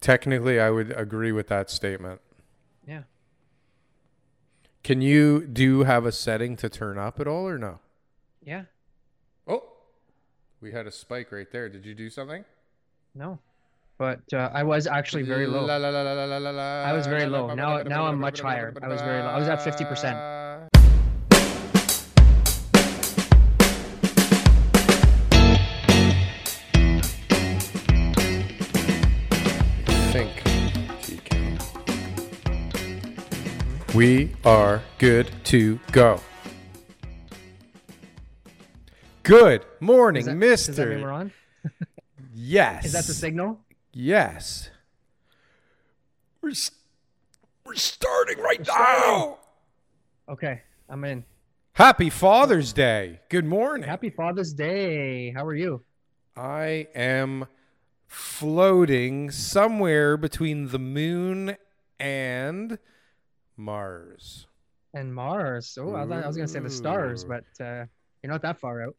Technically, I would agree with that statement. Yeah. Can you do you have a setting to turn up at all or no? Yeah. Oh, we had a spike right there. Did you do something? No. But uh, I was actually very low. La, la, la, la, la, la, la, la, I was very low. Now- now I'm much higher. I was very low. I was at 50%. la. We are good to go. Good morning, that- Mister. Does that mean we're on? Yes. Is that the signal? Yes. We're we're starting right starting. now. Okay, I'm in. Happy Father's Day. Good morning. Happy Father's Day. How are you? I am floating somewhere between the moon and Mars. And Mars. Oh, I, thought, I was going to say the stars, but uh, you're not that far out.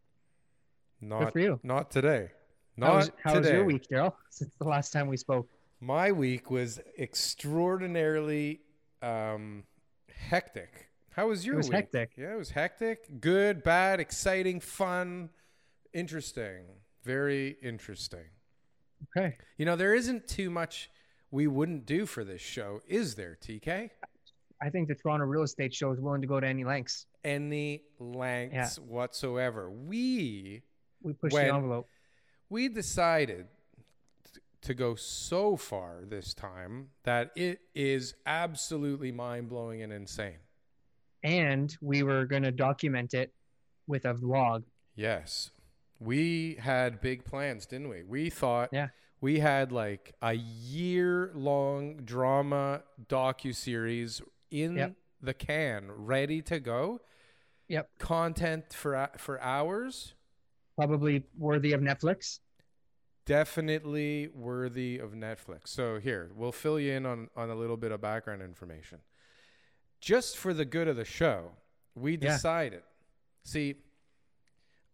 Not for you. Not today. Not How was, how was your week, Daryl? Since the last time we spoke. My week was extraordinarily um, hectic. How was your it was week? hectic. Yeah, it was hectic. Good, bad, exciting, fun, interesting. Very interesting. Okay. You know, there isn't too much we wouldn't do for this show, is there, TK? I think the Toronto real estate show is willing to go to any lengths. Any lengths whatsoever. We We push When- the envelope. we decided to go so far this time that it is absolutely mind-blowing and insane. And we were going to document it with a vlog. Yes. We had big plans, didn't we? We thought Yeah. we had like a year long drama docu series in Yep. the can, ready to go. Yep. Content for for hours. Probably worthy of Netflix. Definitely worthy of Netflix. So here, we'll fill you in on on a little bit of background information. Just for the good of the show, we Yeah. decided. See,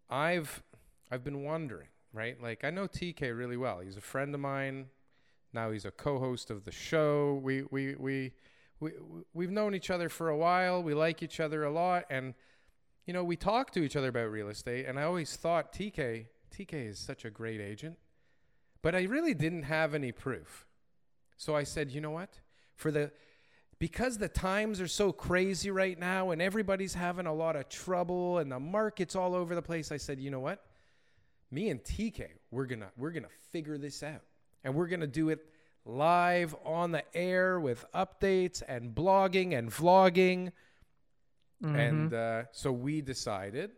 I've I've been wondering, right? Like I know TK really well. He's a friend of mine. Now he's a co-host of the show. We we we we we've known each other for a while. We like each other a lot and you know, we talk to each other about real estate and I always thought TK TK is such a great agent. But I really didn't have any proof. So I said, "You know what? For the because the times are so crazy right now and everybody's having a lot of trouble and the market's all over the place, I said, you know what? Me and TK, we're gonna we're gonna figure this out. And we're gonna do it live on the air with updates and blogging and vlogging. Mhm. And uh, so we decided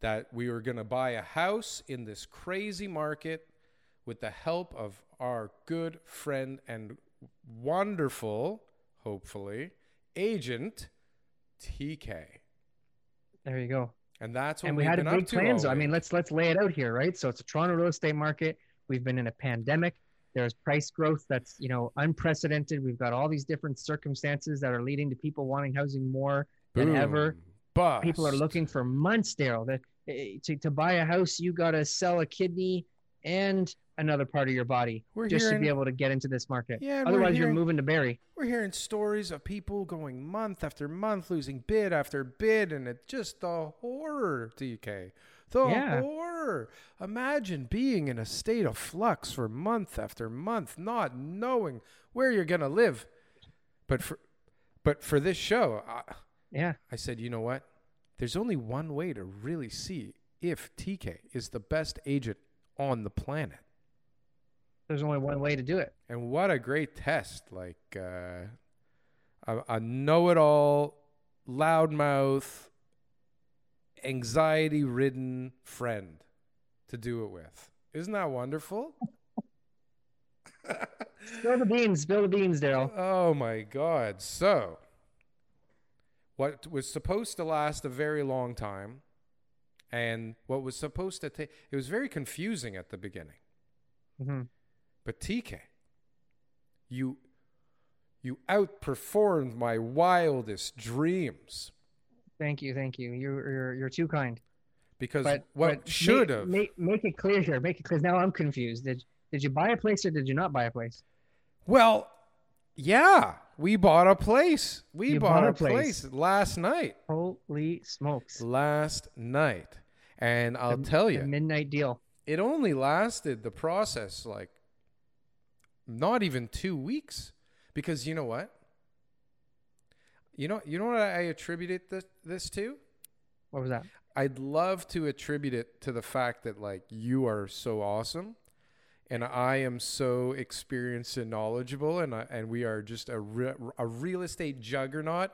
that we were going to buy a house in this crazy market with the help of our good friend and wonderful, hopefully, agent TK. there you go. And that's what and we had been big up to plans. I mean, let's let's lay it out here, right? So it's a Toronto real estate market. We've been in a pandemic. There's price growth that's you know unprecedented. We've got all these different circumstances that are leading to people wanting housing more than ever. Boom. Bust. People are looking for months, Daryl. That eh, to to buy a house, you got to sell a kidney and another part of your body We're just to be able to get into this market. Yeah, Otherwise, you're moving to Barrie. We're hearing stories of people going month after month, losing bid after bid, and it's just a horror, TK. The Yeah. horror. Imagine being in a state of flux for month after month, not knowing where you're gonna live. But for, but for this show, I, Yeah, I said, you know what? There's only one way to really see if TK is the best agent on the planet. there's only one way to do it. And what a great test. Like uh, a, a know it all, loudmouth, anxiety ridden friend to do it with. Isn't that wonderful? Spill the beans. Spill the beans, Daryl. Oh my God. So, what was supposed to last a very long time, and what was supposed to take, it was very confusing at the beginning. Mhm. But TK, you, you outperformed my wildest dreams Thank you, thank you. You're you're, you're too kind. because But what should make, have, make, make it clear here. Make it clear. Now I'm confused. Did did you buy a place or did you not buy a place? well, yeah, we bought a place. We bought, bought a place. place last night. Holy smokes! Last night. And I'll The- tell you, midnight deal. it only lasted the process like not even two weeks because you know what you know you know what i attributed this, this to What was that? i'd love to attribute it to the fact that like you are so awesome and i am so experienced and knowledgeable and I, and we are just a, re- a real estate juggernaut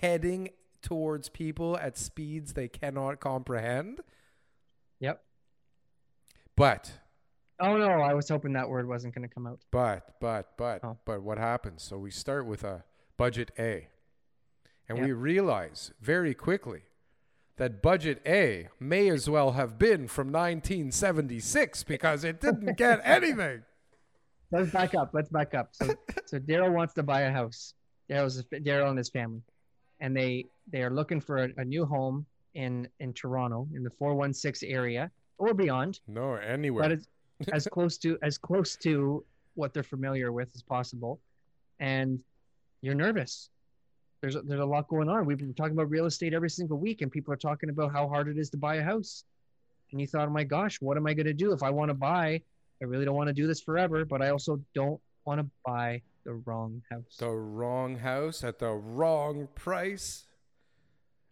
heading towards people at speeds they cannot comprehend Yep. but Oh no, I was hoping that word wasn't going to come out. But but but Oh. but what happens? So we start with a budget A. And Yep. we realize very quickly that budget A may as well have been from 1976 because it didn't get anything. Let's back up. Let's back up. So, so Daryl wants to buy a house. Daryl's Daryl and his family, and they they are looking for a, a new home in in Toronto in the 416 area or beyond, No, anywhere. but it's as close to as close to what they're familiar with as possible. And you're nervous. There's a, there's a lot going on. We've been talking about real estate every single week, and people are talking about how hard it is to buy a house. And you thought, oh my gosh, what am I going to do if I want to buy? I really don't want to do this forever, but I also don't want to buy the wrong house. the wrong house at the wrong price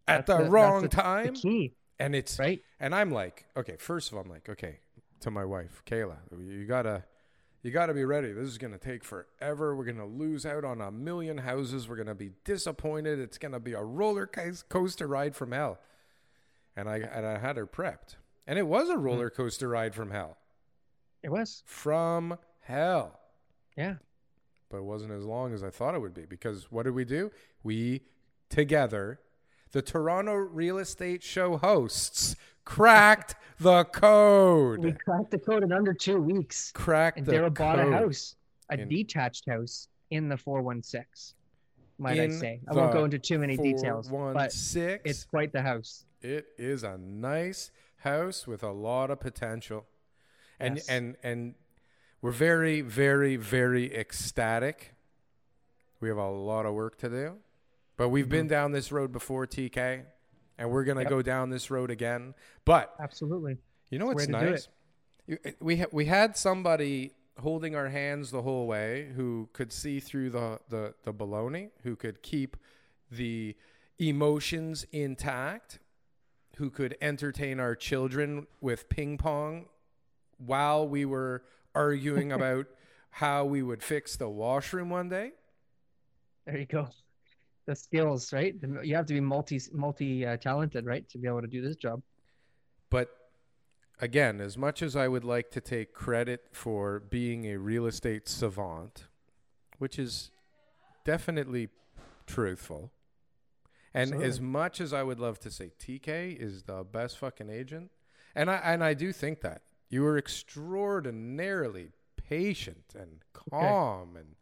at the, the- wrong the- time. The key, and it's right? And I'm like, okay, first of all, I'm like, okay, to my wife, Kayla, you gotta, you gotta be ready. This is gonna take forever. We're gonna lose out on a million houses. We're gonna be disappointed. It's gonna be a roller coaster ride from hell. And I and I had her prepped, and it was a mm-hmm. roller coaster ride from hell, It was. from hell. Yeah. But it wasn't as long as I thought it would be because what did we do? We together, the Toronto Real Estate Show hosts, cracked the code. We cracked the code in under two weeks. Cracked and the Daryl bought a house, a In- detached house in the 416. Might I say? I won't go into too many details, but 416. it's quite the house. It is a nice house with a lot of potential. And Yes. and and we're very very very ecstatic. We have a lot of work to do. But we've been mm-hmm. down this road before TK and we're going to Yep. go down this road again. But Absolutely. you know what's the way to do nice? We ha- we had somebody holding our hands the whole way who could see through the the the baloney, who could keep the emotions intact, who could entertain our children with ping pong while we were arguing about how we would fix the washroom one day. There you go. The skills, right? You have to be multi multi uh, talented, right, to be able to do this job. But again, as much as I would like to take credit for being a real estate savant, which is definitely truthful, and as much as I would love to say TK is the best fucking agent, and I and I do think that you were extraordinarily patient and calm and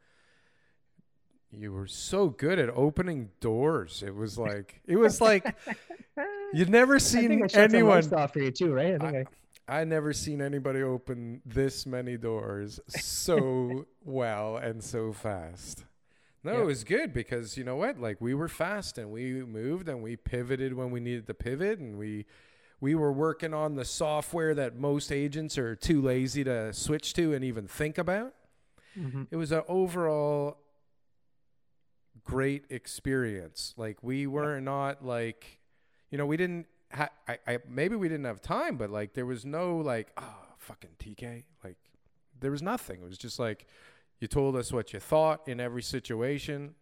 you were so good at opening doors. It was like it was like you'd never I seen think I anyone off for you too, right? I think I, I never seen anybody open this many doors so well and so fast. No, it was good because you know what? Like we were fast and we moved and we pivoted when we needed to pivot and we we were working on the software that most agents are too lazy to switch to and even think about. Mhm. It was an overall great experience. Like we were not like, you know, we didn't. Ha- I, I maybe we didn't have time, but like there was no like, oh fucking TK. Like there was nothing. It was just like you told us what you thought in every situation.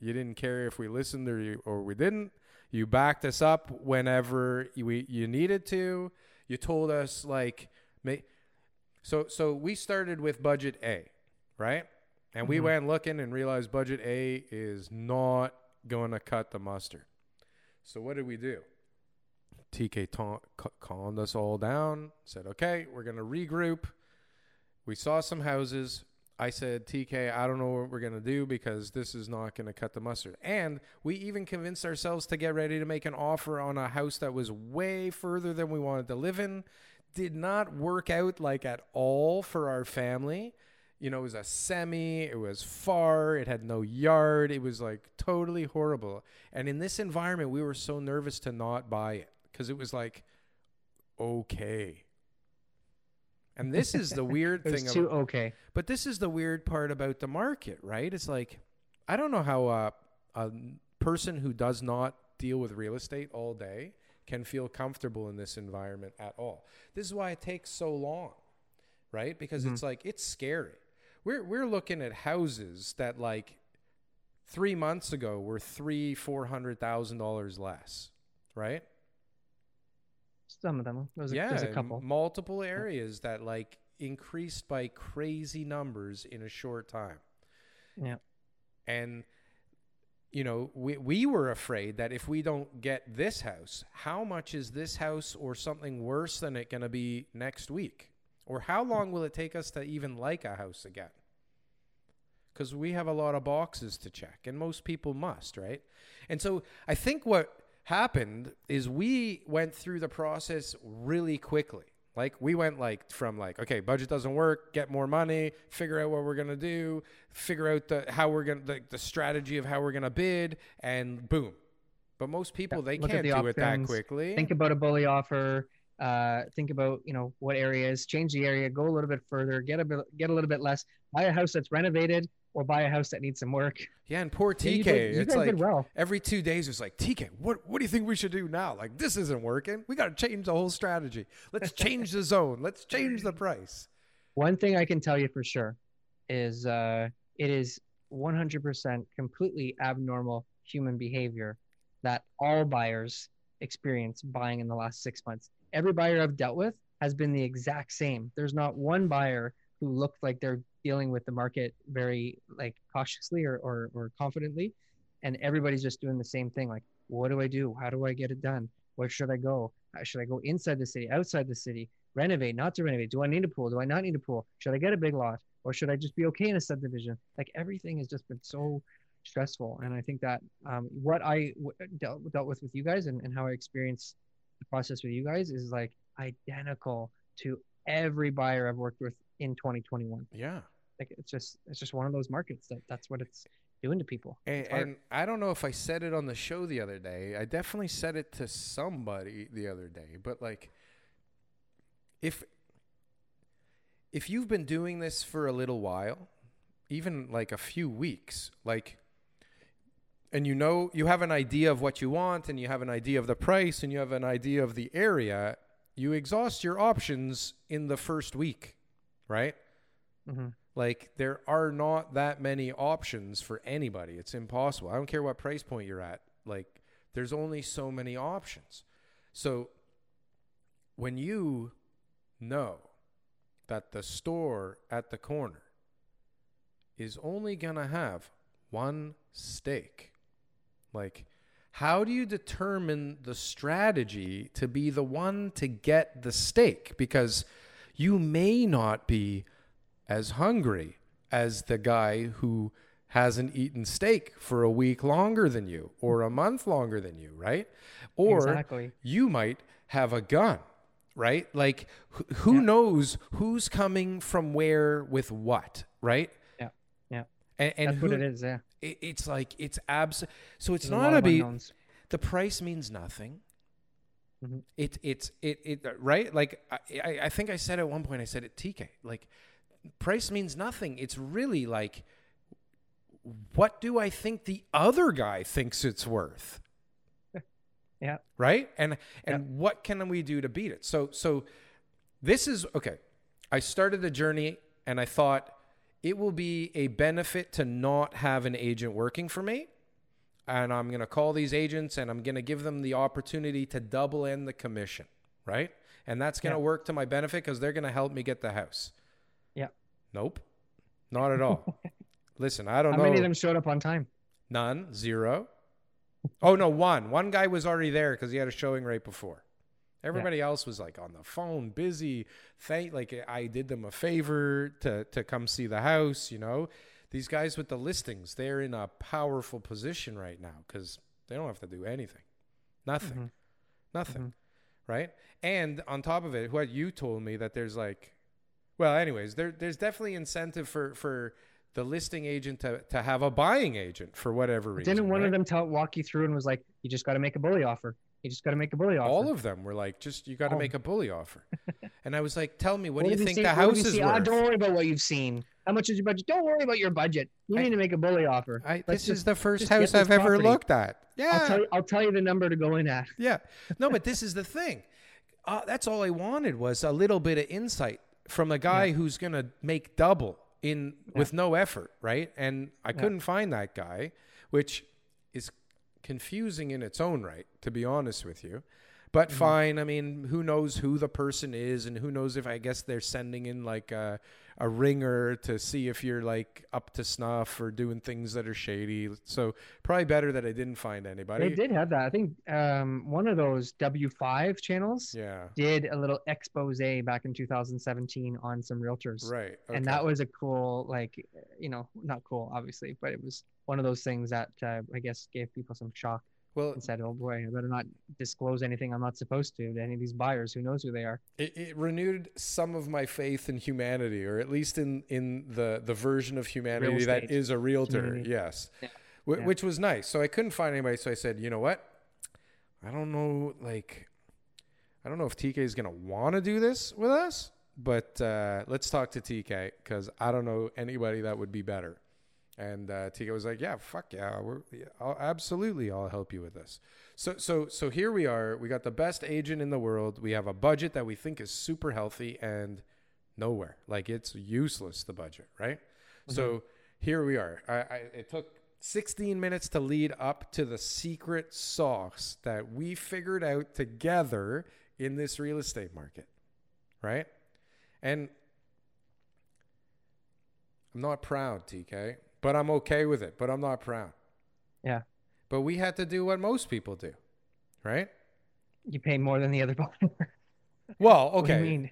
You didn't care if we listened or you, or we didn't. You backed us up whenever you, we you needed to. You told us like, ma- so so we started with budget A, right? And we Mhm. went looking and realized budget A is not going to cut the mustard. So what did we do? TK ta- ca- calmed us all down, said, okay, we're going to regroup. We saw some houses. I said, TK, I don't know what we're going to do because this is not going to cut the mustard. And we even convinced ourselves to get ready to make an offer on a house that was way further than we wanted to live in. Did not work out like at all for our family. You know, it was a semi, it was far, it had no yard, it was like totally horrible. And in this environment, we were so nervous to not buy it because it was like, okay. And this is the weird thing. too ab- okay. but this is the weird part about the market, right? It's like, I don't know how a, a person who does not deal with real estate all day can feel comfortable in this environment at all. This is why it takes so long, right? Because mm-hmm. it's like, it's scary. We're, we're looking at houses that like three months ago were three, four hundred thousand dollars less, right? Some of them. There's a, yeah, there's a couple. multiple areas that like increased by crazy numbers in a short time. Yeah. And you know, we we were afraid that if we don't get this house, how much is this house or something worse than it going to be next week? Or how long will it take us to even like a house again? Cuz we have a lot of boxes to check and most people must, right? And so I think what happened is we went through the process really quickly. Like we went like from like okay, budget doesn't work, get more money, figure out what we're gonna do, figure out the how we're gonna the, the strategy of how we're gonna bid, and boom. But most people they can't the do it that quickly. Think about a bully offer. Uh, think about you know what areas. Change the area. Go a little bit further. Get a bit. Get a little bit less. Buy a house that's renovated, or buy a house that needs some work. yeah, and poor Yeah, TK, you did- you it's guys like did well. every two days it's like TK, what what do you think we should do now? Like this isn't working. We got to change the whole strategy. Let's change the zone. Let's change the price. One thing I can tell you for sure is uh, it is 100% completely abnormal human behavior that all buyers experience buying in the last six months. Every buyer I've dealt with has been the exact same. There's not one buyer who looked like they're dealing with the market very like cautiously or, or, or confidently. And everybody's just doing the same thing. Like, what do I do? How do I get it done? Where should I go? Uh, Should I go inside the city, outside the city? renovate, not to renovate. Do I need a pool? Do I not need a pool? Should I get a big lot or should I just be okay in a subdivision? Like everything has just been so stressful. And I think that um, what I w- dealt, dealt with with you guys and, and how I experienced the process with you guys is like identical to every buyer I've worked with in 2021. Yeah. Like it's just, it's just one of those markets that that's what it's doing to people. And, and I don't know if I said it on the show the other day. I definitely said it to somebody the other day. But like, if if you've been doing this for a little while, even like a few weeks, like, and you know you have an idea of what you want, and you have an idea of the price, and you have an idea of the area, you exhaust your options in the first week, right? Mhm. Like there are not that many options for anybody. It's impossible. I don't care what price point you're at. Like there's only so many options. So when you know that the store at the corner is only going to have one steak, like how do you determine the strategy to be the one to get the steak? Because you may not be as hungry as the guy who hasn't eaten steak for a week longer than you or a month longer than you, right? Or Exactly. you might have a gun, right? Like wh- who Yeah. knows who's coming from where with what, right? Yeah. Yeah. And, and That's who, what it is. Yeah. it- it's like it's abs. So it's There's not lot a be. The price means nothing. Mhm. It it's it it right. Like I, I I think I said at one point I said it TK like price means nothing. It's really like what do I think the other guy thinks it's worth? Yeah. Right? And and what can we do to beat it? So so this is okay. I started the journey and I thought it will be a benefit to not have an agent working for me. And I'm going to call these agents and I'm going to give them the opportunity to double in the commission, right? And that's going to Yeah. work to my benefit because they're going to help me get the house. Yeah. Nope. Not at all. Listen, I don't How know. How many of them showed up on time? None, zero. Oh no, one. One guy was already there because he had a showing right before. Everybody else was like on the phone, busy. Thank, like I did them a favor to to come see the house. You know, these guys with the listings, they're in a powerful position right now because they don't have to do anything, nothing, Mhm. nothing, Mhm. right? And on top of it, what you told me that there's like, well, anyways, there there's definitely incentive for for the listing agent to to have a buying agent for whatever reason. Didn't one right? of them tell walk you through and was like, you just got to make a bully offer. You just got to make a bully offer. all of them were like, just you got to Oh. make a bully offer. and I was like, tell me, what, do you think the house is? Ah, worth? don't worry about what you've seen. How much is your budget? Don't worry about your budget. You I- need to make a bully offer. I, this is the first house I've ever looked at. Yeah, I'll tell you. I'll tell you the number to go in at. yeah. No, but this is the thing. Uh, that's all I wanted was a little bit of insight from a guy who's gonna make double in with no effort, right? And I couldn't find that guy, which is confusing in its own right, to be honest with you. But Mm-hmm. fine. I mean, who knows who the person is, and who knows if I guess they're sending in like a, a ringer to see if you're like up to snuff or doing things that are shady. So probably better that I didn't find anybody. They did have that. I think um, one of those W5 channels Yeah. did a little expose back in 2017 on some realtors. Right. And that was a cool, like, you know, not cool, obviously, but it was one of those things that uh, I guess gave people some shock well, and said, oh boy, I better not disclose anything I'm not supposed to to any of these buyers. Who knows who they are? it, it renewed some of my faith in humanity, or at least in in the the version of humanity that is a realtor. community. Yes, Yeah. Wh- Yeah. which was nice. So I couldn't find anybody, so I said, you know what? I don't know, like, I don't know if TK is gonna want to do this with us, but uh, let's talk to TK because I don't know anybody that would be better. And uh, TK was like, "Yeah, fuck yeah, we're yeah, I'll, absolutely, I'll help you with this." So, so, so here we are. We got the best agent in the world. We have a budget that we think is super healthy and nowhere. Like it's useless. The budget, right? So here we are. I, I, it took 16 minutes to lead up to the secret sauce that we figured out together in this real estate market, right? And I'm not proud, TK, but I'm okay with it. But I'm not proud. Yeah. But we had to do what most people do, right? You pay more than the other buyer. Well, What do you mean?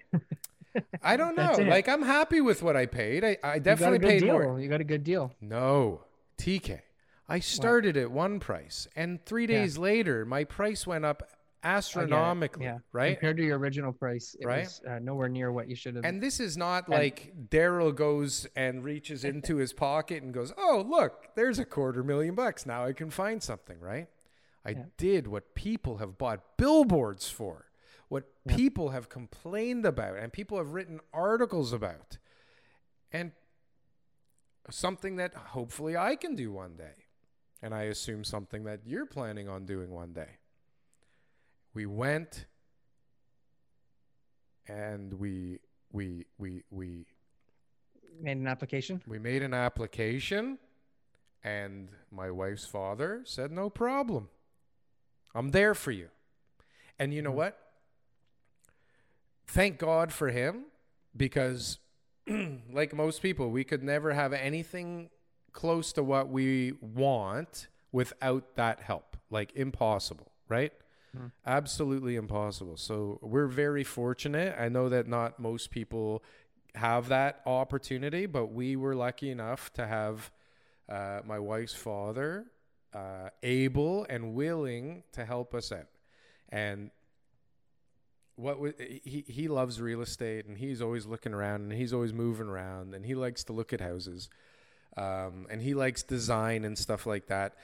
I don't know. Like I'm happy with what I paid. I, I You got a definitely paid deal. more. You got a good deal. No, TK. I started at one price, and three Yeah. days later, my price went up I get it. Astronomically. Yeah. Right. Compared to your original price, it Right. was uh, nowhere near what you should have. And this is not And- like Daryl goes and reaches into his pocket and goes, "Oh, look, there's a quarter million bucks. Now I can find something." Right? I Yeah. did what people have bought billboards for, what Yeah. people have complained about, and people have written articles about, and something that hopefully I can do one day, and I assume something that you're planning on doing one day. We went and we we we we made an application. we made an application and my wife's father said no problem. I'm there for you. And you know Mhm. what? Thank god for him because like most people we could never have anything close to what we want without that help. Like impossible right Mhm. absolutely impossible. So we're very fortunate. I know that not most people have that opportunity but we were lucky enough to have uh, my wife's father uh, able and willing to help us out. And what he he loves real estate and he's always looking around and he's always moving around and he likes to look at houses um, and he likes design and stuff like that.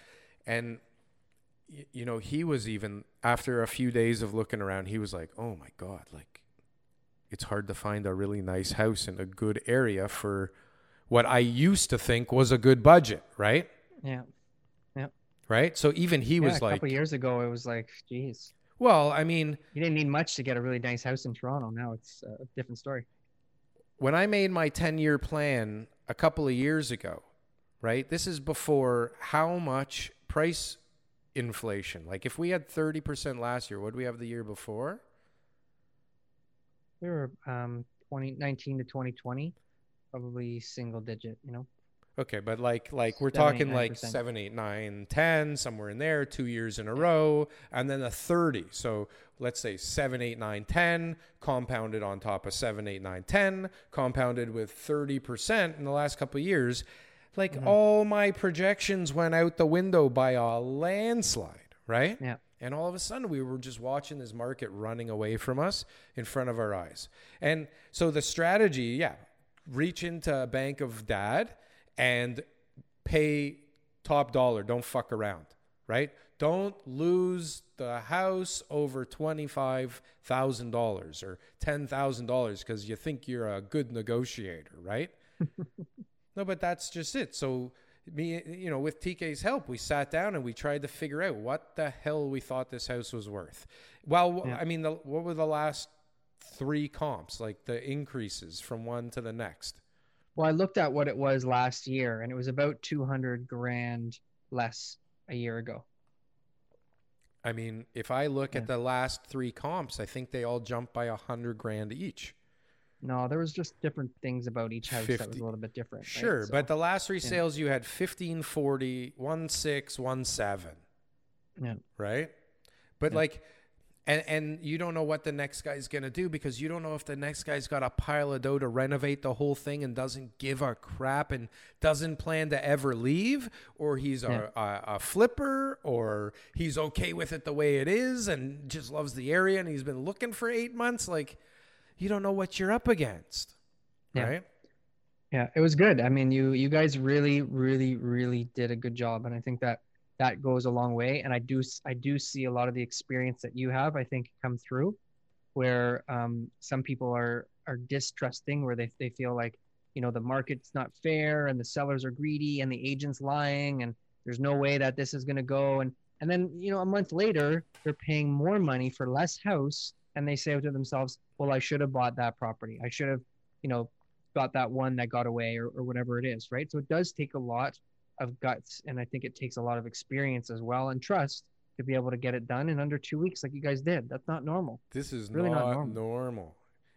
And you know he was even after a few days of looking around he was like oh my god like it's hard to find a really nice house in a good area for what I used to think was a good budget, right? Yeah. Yeah. Right? So even he yeah, was a like, a couple years ago, it was like, geez, well, I mean, you didn't need much to get a really nice house in Toronto. Now it's a different story. when I made my 10 year plan a couple of years ago, right? This is before how much price inflation. Like if we had 30% last year, what did we have the year before? We were um 2019 to 2020, probably single digit. You know, Okay, but like like we're Seven, talking like percent. seven, eight, nine, ten, somewhere in there, two years in a row, and then a thirty. So let's say seven, eight, nine, ten, compounded on top of seven, eight, nine, ten, compounded with thirty percent in the last couple of years. Like Mm-hmm. all my projections went out the window by a landslide, right? Yeah. And all of a sudden, we were just watching this market running away from us in front of our eyes. And so the strategy, yeah, reach into a bank of dad and pay top dollar. Don't fuck around, right? Don't lose the house over $25,000 or $10,000 because you think you're a good negotiator, right? No, but that's just it. So me, you know, with TK's help, we sat down and we tried to figure out what the hell we thought this house was worth. Well, Yeah. I mean, the, what were the last three comps, like the increases from one to the next? Well, I looked at what it was last year, and it was about two hundred grand less a year ago. I mean, if I look Yeah. at the last three comps, I think they all jumped by a hundred grand each. No, there was just different things about each house that was a little bit different. right? Sure, So- but the last three yeah. sales you had 1540, 16, 17. Yeah. Right? But Yeah. like and and you don't know what the next guy's going to do because you don't know if the next guy's got a pile of dough to renovate the whole thing and doesn't give a crap and doesn't plan to ever leave or he's a, a, a flipper or he's okay with it the way it is and just loves the area and he's been looking for 8 months like you don't know what you're up against. Yeah. Right? Yeah, it was good. I mean, you you guys really, really, really did a good job, and I think that that goes a long way. And I do I do see a lot of the experience that you have. I think come through, where um, some people are are distrusting, where they they feel like you know the market's not fair and the sellers are greedy and the agent's lying and there's no way that this is going to go and and then you know a month later they're paying more money for less house and they say to themselves well i should have bought that property i should have you know got that one that got away or, or whatever it is right so it does take a lot of guts and i think it takes a lot of experience as well and trust to be able to get it done in under two weeks like you guys did that's not normal This is Really not, not normal. normal.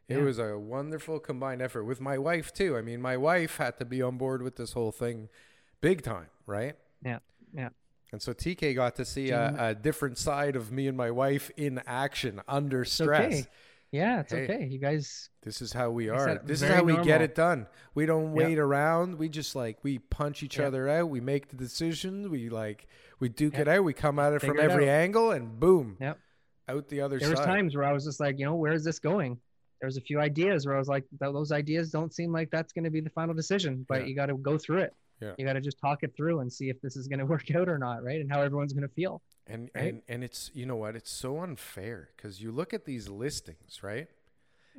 It Yeah. was a wonderful combined effort with my wife too. I mean, my wife had to be on board with this whole thing, big time, right? Yeah, yeah. And so TK got to see a, a different side of me and my wife in action under It's stress. okay yeah it's Hey. okay you guys This is how we are. This is how we get it done. We don't wait around. We just like we punch each other out. We make the decisions. We like we duke it out. We come at it from Figure it every out. angle, and boom, Yep. out the other side. there was times where I was just like, you know, where is this going? There was a few ideas where I was like, those ideas don't seem like that's going to be the final decision, but Yeah. you got to go through it. Yeah. You got to just talk it through and see if this is going to work out or not, right? And how everyone's going to feel. And right? and and it's you know what? It's so unfair because you look at these listings, right?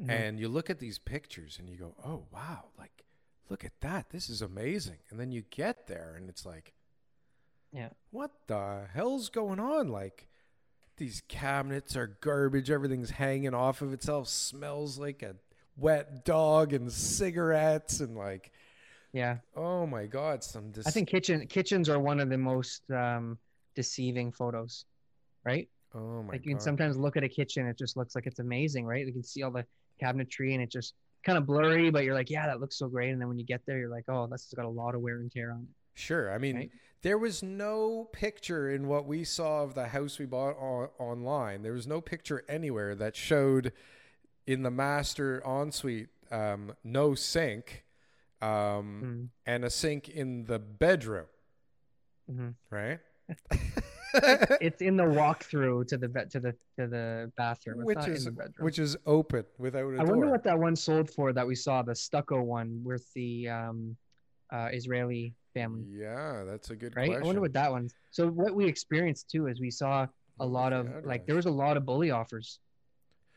Mhm. And you look at these pictures and you go, "Oh wow! Like, look at that! This is amazing." And then you get there and it's like, Yeah. what the hell's going on? Like, these cabinets are garbage. Everything's hanging off of itself. Smells like a wet dog and cigarettes and like, Yeah, oh my god! Some dis- I think kitchen kitchens are one of the most um, deceiving photos, right? Oh my god. like you can god! sometimes look at a kitchen, it just looks like it's amazing, right? You can see all the cabinetry and it just kind of blurry, but you're like, yeah, that looks so great. And then when you get there, you're like, oh, this has got a lot of wear and tear on it. Sure. I mean, Right? there was no picture in what we saw of the house we bought o- online. There was no picture anywhere that showed in the master ensuite um, no sink um, Mm, and a sink in the bedroom, mhm. right? It's in the walkthrough to the be- to the to the bathroom. It's which is in the bedroom. which is open without a I door. wonder what that one sold for that we saw the stucco one with the um, uh, Israeli family, yeah, that's a good right? question. I wonder what that one. So what we experienced too is we saw a lot of like there was a lot of bully offers.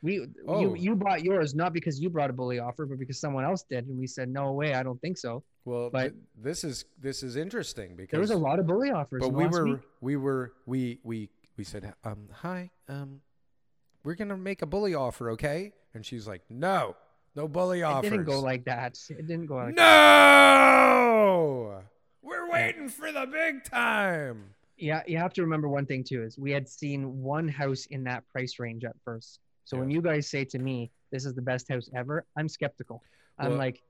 We Oh. you you bought yours not because you brought a bully offer, but because someone else did, and we said no way, I don't think so. well, but- th- this is this is interesting because There was a lot of bully offers. but we were week. we were we we we said um hi um we're gonna make a bully offer okay and she's like no no bully offer. It offers didn't go like that. It didn't go like no we're waiting for the big time Yeah, you have to remember one thing too is we had seen one house in that price range at first. So when you guys say to me, "This is the best house ever," I'm skeptical. I'm Well- like,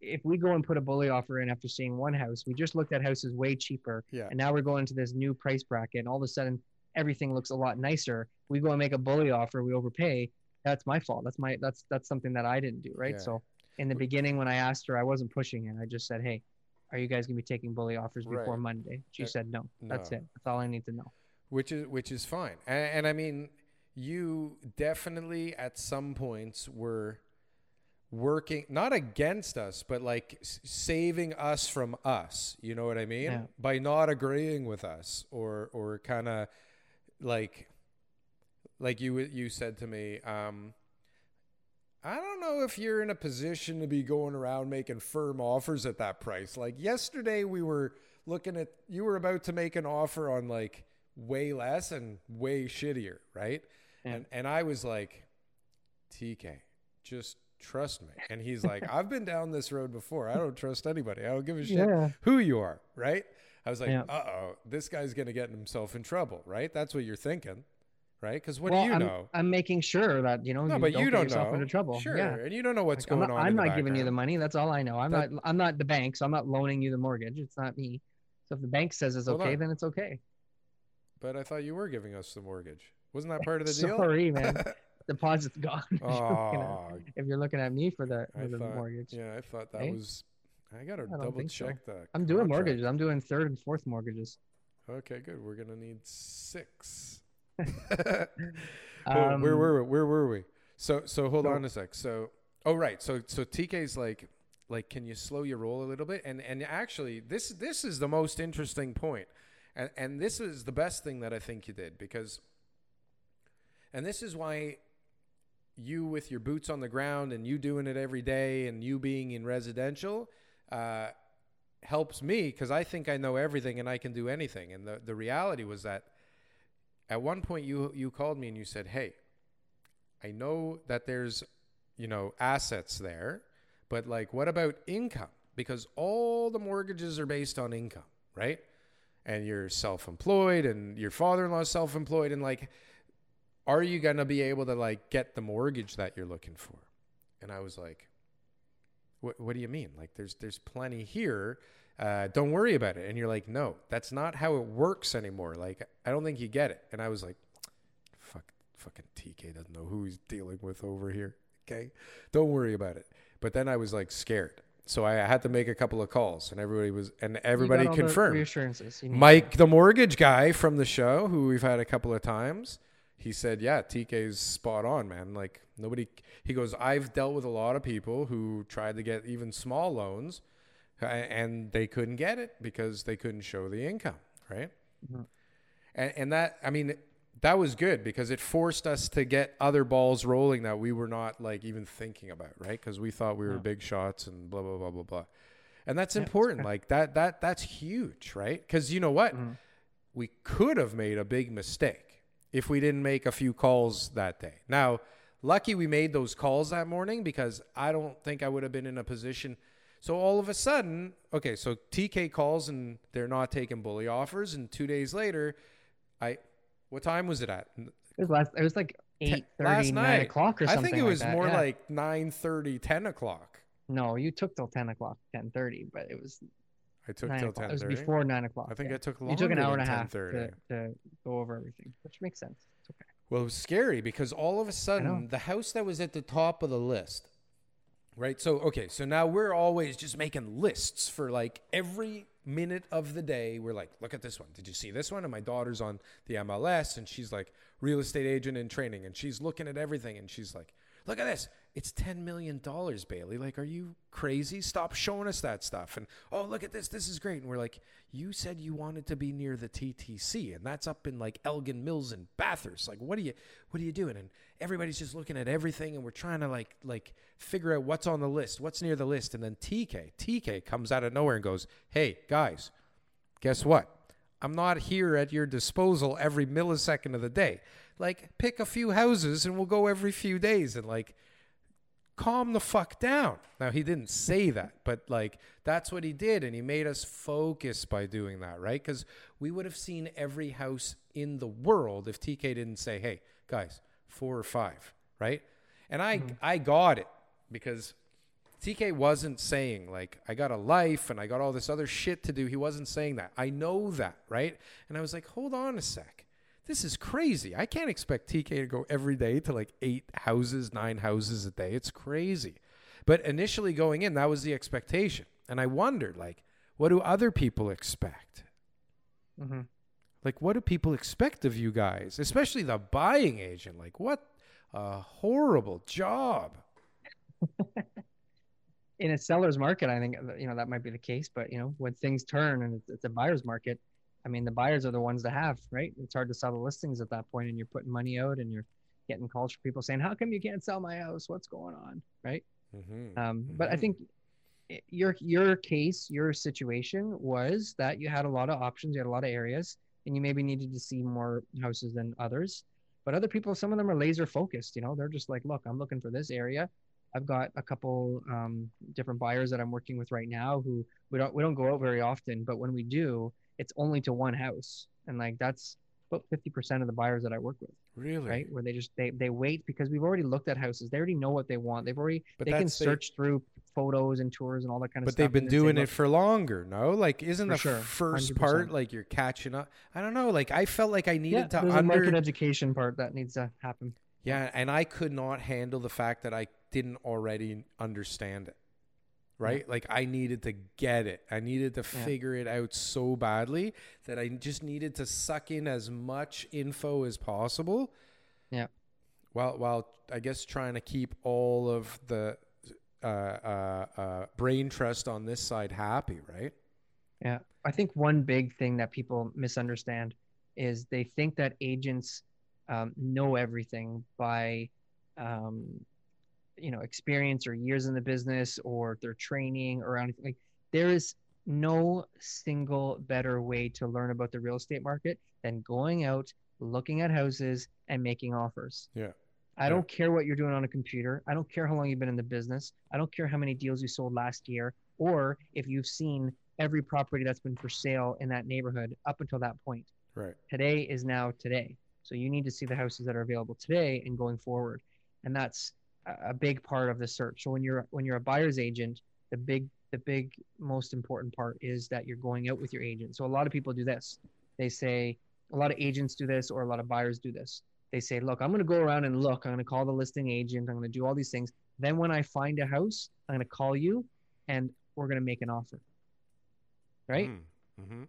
if we go and put a bully offer in after seeing one house, we just looked at houses way cheaper, Yeah. and now we're going to this new price bracket, and all of a sudden everything looks a lot nicer. We go and make a bully offer, we overpay. That's my fault. That's my that's that's something that I didn't do, right? Yeah. So in the beginning, when I asked her, I wasn't pushing it. I just said, "Hey, are you guys gonna be taking bully offers before Right. Monday?" She Uh, said, "No." That's no. it. That's all I need to know. which is which is fine and, and i mean you definitely at some points were working not against us but like saving us from us you know what i mean Yeah. by not agreeing with us or or kind of like like you you said to me um I don't know if you're in a position to be going around making firm offers at that price. Like yesterday, we were looking at, you were about to make an offer on like way less and way shittier, right? Yeah. And and I was like, TK, just trust me. And he's like, I've been down this road before. I don't trust anybody. I don't give a shit Yeah. who you are, right? I was like, Yeah. uh oh, this guy's gonna get himself in trouble, right? That's what you're thinking, right? Because what well, do you I'm, know? I'm making sure that you know No, you but don't you don't yourself know. into trouble. Sure, Yeah. and you don't know what's Like, I'm going not, on. I'm not giving you the money. That's all I know. I'm That- not. I'm not the bank, so I'm not loaning you the mortgage. It's not me. So if the bank says it's okay, on. then it's okay. But I thought you were giving us the mortgage. Wasn't that part of the deal? Sorry, man. Deposit's gone. if, you're looking at, oh, if you're looking at me for the for the thought, mortgage, yeah, I thought that Hey? was. I gotta double think so. check the. I'm doing mortgages. I'm doing third and fourth mortgages. Okay, good. We're gonna need six. Um, where were we? Where were we? So so hold so- on a sec. So oh right. So so TK's like like can you slow your roll a little bit? And and actually this this is the most interesting point. And and this is the best thing that I think you did because and this is why you with your boots on the ground and you doing it every day and you being in residential uh, helps me because I think I know everything and I can do anything. And the, the reality was that at one point you you called me and you said, "Hey, I know that there's you know assets there, but like what about income? Because all the mortgages are based on income, right? And you're self-employed and your father-in-law is self-employed and like are you going to be able to like get the mortgage that you're looking for?" And I was like, "What what do you mean? Like there's there's plenty here. Uh, don't worry about it." And you're like, "No, that's not how it works anymore. Like I don't think you get it." And I was like, "Fuck fucking TK doesn't know who he's dealing with over here. Okay. Don't worry about it. But then I was like scared. So I had to make a couple of calls and everybody was, and everybody confirmed. reassurances. Mike, the mortgage guy from the show, who we've had a couple of times, he said, "Yeah, TK's spot on, man. Like nobody." He goes, "I've dealt with a lot of people who tried to get even small loans, and they couldn't get it because they couldn't show the income, right?" Mhm. And, and that, I mean, that was good because it forced us to get other balls rolling that we were not like even thinking about, right? Because we thought we were Yeah. big shots and blah blah blah blah blah. And that's Yeah, important. fair. Like that that that's huge, right? Because you know what? Mhm. We could have made a big mistake if we didn't make a few calls that day. Now, lucky we made those calls that morning because I don't think I would have been in a position. So all of a sudden, okay, so TK calls and they're not taking bully offers, and two days later, I, what time was it at? It was last. It was like eight thirty, nine o'clock or something. I think it was like more yeah. like 9 30, 10 o'clock. No, you took till ten o'clock, ten thirty, but it was I took till ten It was before nine o'clock. I think yeah. I took you took an hour and a half 10:30. to, to go over everything, which makes sense. It's okay. Well, it was scary because all of a sudden, the house that was at the top of the list, right? So, okay, so now we're always just making lists for like every minute of the day. We're like, look at this one. Did you see this one? And my daughter's on the MLS and she's like, real estate agent in training. And she's looking at everything and she's like, look at this. It's $10 million, Bailey. Like, are you crazy? Stop showing us that stuff. And, oh, look at this. This is great. And we're like, you said you wanted to be near the TTC, and that's up in like Elgin Mills and Bathurst. Like, what are you, what are you doing? And everybody's just looking at everything, and we're trying to like, like figure out what's on the list, what's near the list. And then TK, TK comes out of nowhere and goes, hey, guys, guess what? I'm not here at your disposal every millisecond of the day. Like, pick a few houses and we'll go every few days and like calm the fuck down. Now, he didn't say that, but like that's what he did. And he made us focus by doing that, right? Because we would have seen every house in the world if TK didn't say, hey, guys, four or five, right? And I, mm-hmm. I got it because TK wasn't saying like I got a life and I got all this other shit to do. He wasn't saying that. I know that, right? And I was like, hold on a sec. This is crazy. I can't expect TK to go every day to like eight houses, nine houses a day. It's crazy. But initially going in, that was the expectation. And I wondered, like, what do other people expect? hmm Like, what do people expect of you guys, especially the buying agent? Like, what a horrible job. in a seller's market, I think you know that might be the case. But you know, when things turn and it's, it's a buyer's market, I mean, the buyers are the ones to have, right? It's hard to sell the listings at that point, and you're putting money out, and you're getting calls from people saying, "How come you can't sell my house? What's going on?" Right? Mm-hmm. Um, But I Mhm. think your your case, your situation was that you had a lot of options, you had a lot of areas, and you maybe needed to see more houses than others. But other people, some of them are laser focused. You know, they're just like, look, I'm looking for this area. I've got a couple um, different buyers that I'm working with right now who we don't we don't go out very often, but when we do, it's only to one house, and like that's about 50% of the buyers that I work with Really? right where they just they, they wait because we've already looked at houses they already know what they want they've already But they can search through photos and tours and all that kind of stuff. But they've been and then say, doing it "Look, for longer, no? Like, isn't the sure, first 100%. part like you're catching up? I don't know. Like, I felt like I needed yeah, to there's a market under. education part that needs to happen Yeah, and I could not handle the fact that I didn't already understand it. Right? Like I needed to get it. I needed to Yeah. figure it out so badly that I just needed to suck in as much info as possible. Yeah. While while I guess trying to keep all of the uh, uh, uh, brain trust on this side happy, right? yeah i think one big thing that people misunderstand is they think that agents um, know everything by um, you know experience or years in the business or their training or anything like there is no single better way to learn about the real estate market than going out looking at houses and making offers Yeah. i Yeah. don't care what you're doing on a computer i don't care how long you've been in the business i don't care how many deals you sold last year or if you've seen every property that's been for sale in that neighborhood up until that point Right. today is now today. So you need to see the houses that are available today and going forward, and that's a- big part of the search. So when you're when you're a buyer's agent, the big the big most important part is that you're going out with your agent. So a lot of people do this. They say a lot of agents do this, or a lot of buyers do this. They say, look, I'm going to go around and look. I'm going to call the listing agent. I'm going to do all these things. Then when I find a house, I'm going to call you, and we're going to make an offer. Right? Mm-hmm.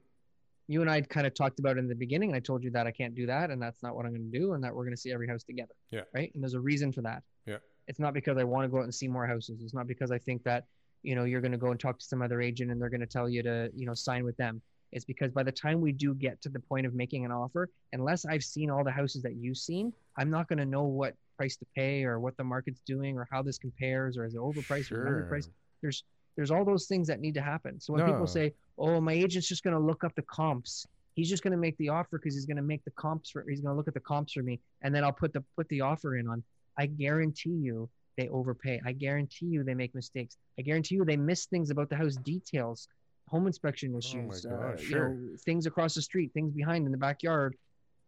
you and I kind of talked about in the beginning, I told you that I can't do that, and that's not what I'm going to do, and that we're going to see every house together. Yeah. Right. And there's a reason for that. Yeah. It's not because I want to go out and see more houses. It's not because I think that you know you're going to go and talk to some other agent and they're going to tell you to you know sign with them. It's because by the time we do get to the point of making an offer, unless I've seen all the houses that you've seen, I'm not going to know what price to pay or what the market's doing or how this compares or is it overpriced or underpriced. There's there's all those things that need to happen. So when No. people say, "Oh, my agent's just going to look up the comps," he's just going to make the offer because he's going to make the comps for he's going to look at the comps for me, and then I'll put the put the offer in on. I guarantee you they overpay. I guarantee you they make mistakes. I guarantee you they miss things about the house details, home inspection issues, uh, God, you sure. know, things across the street, things behind in the backyard,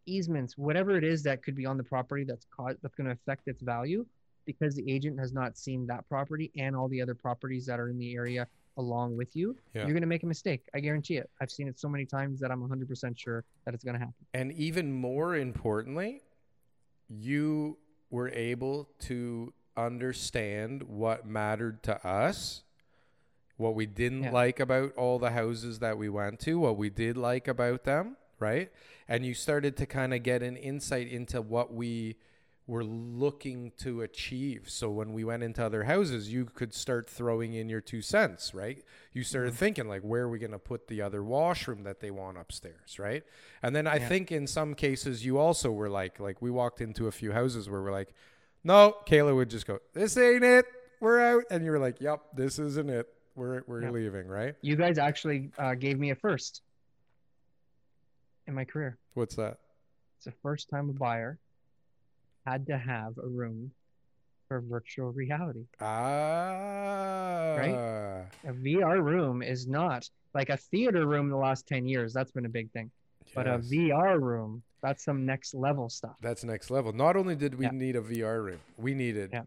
easements, whatever it is that could be on the property that's caught that's going to affect its value because the agent has not seen that property and all the other properties that are in the area along with you, Yeah. you're going to make a mistake. I guarantee it. I've seen it so many times that I'm 100% sure that it's going to happen. And even more importantly, you were able to understand what mattered to us, what we didn't Yeah. like about all the houses that we went to, what we did like about them, right? And you started to kind of get an insight into what we were looking to achieve. So when we went into other houses, you could start throwing in your two cents, right? You started thinking like, where are we going to put the other washroom that they want upstairs, right? And then I Yeah. think in some cases you also were like, like we walked into a few houses where we're like, no, Kayla would just go, this ain't it, we're out, and you were like, yep, this isn't it, we're we're Yep. leaving, right? You guys actually uh, gave me a first in my career. What's that? It's the first time a buyer had to have a room for virtual reality. Ah, Right? A VR room is not like a theater room in the last 10 years. That's been a big thing. But a VR room, that's some next level stuff. That's next level. Not only did we Yeah. need a VR room, we needed Yeah.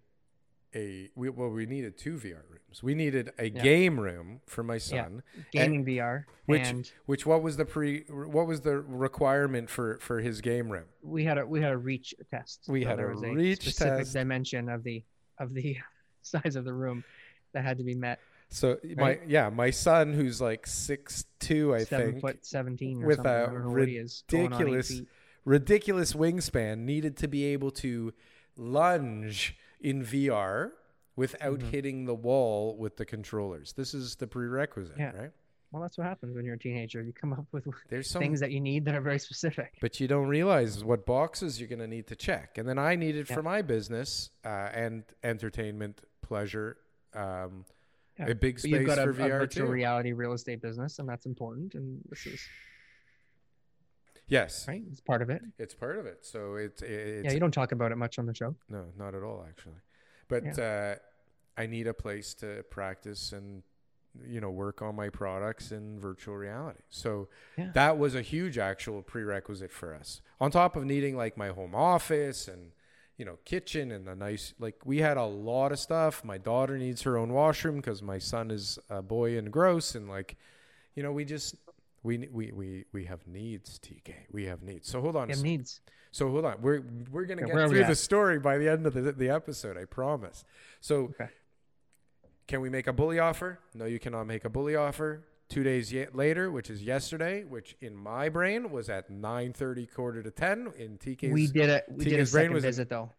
A we, well we needed two VR rooms. We needed a game room for my son, yeah. Gaming VR. which and which what was the pre what was the requirement for for his game room? we had a we had a reach test. We had there a reach specific test. dimension of the of the size of the room that had to be met. So my yeah, my son who's like six two, I Seven think, foot seventeen or with something. a I don't know what he is, going on eight ridiculous ridiculous wingspan, needed to be able to lunge in VR without Mm-hmm. hitting the wall with the controllers. This is the prerequisite, Yeah. right? Well, that's what happens when you're a teenager. You come up with There's some things that you need that are very specific. but you don't realize what boxes you're going to need to check. And then I needed Yeah. for my business uh, and entertainment, pleasure, um, Yeah. a big But space you've got a, for a VR virtual too. reality real estate business, and that's important. And this is yes, right. It's part of it. it's part of it. So it's it's yeah, you don't talk about it much on the show. No, not at all, actually. But uh, I need a place to practice and you know work on my products in virtual reality. So Yeah. that was a huge actual prerequisite for us. On top of needing like my home office and you know kitchen and a nice like we had a lot of stuff. My daughter needs her own washroom because my son is a boy and gross and like you know we just. We, we, we, we have needs, TK. We have needs. So hold on. You have needs. So hold on, we're we're gonna Okay, get we through the story by the end of the the episode. I promise. So, Okay. can we make a bully offer? No, you cannot make a bully offer. Two days later, which is yesterday, which in my brain was at nine thirty, quarter to ten. In TK's, we did a we did a TK's brain second was visit though.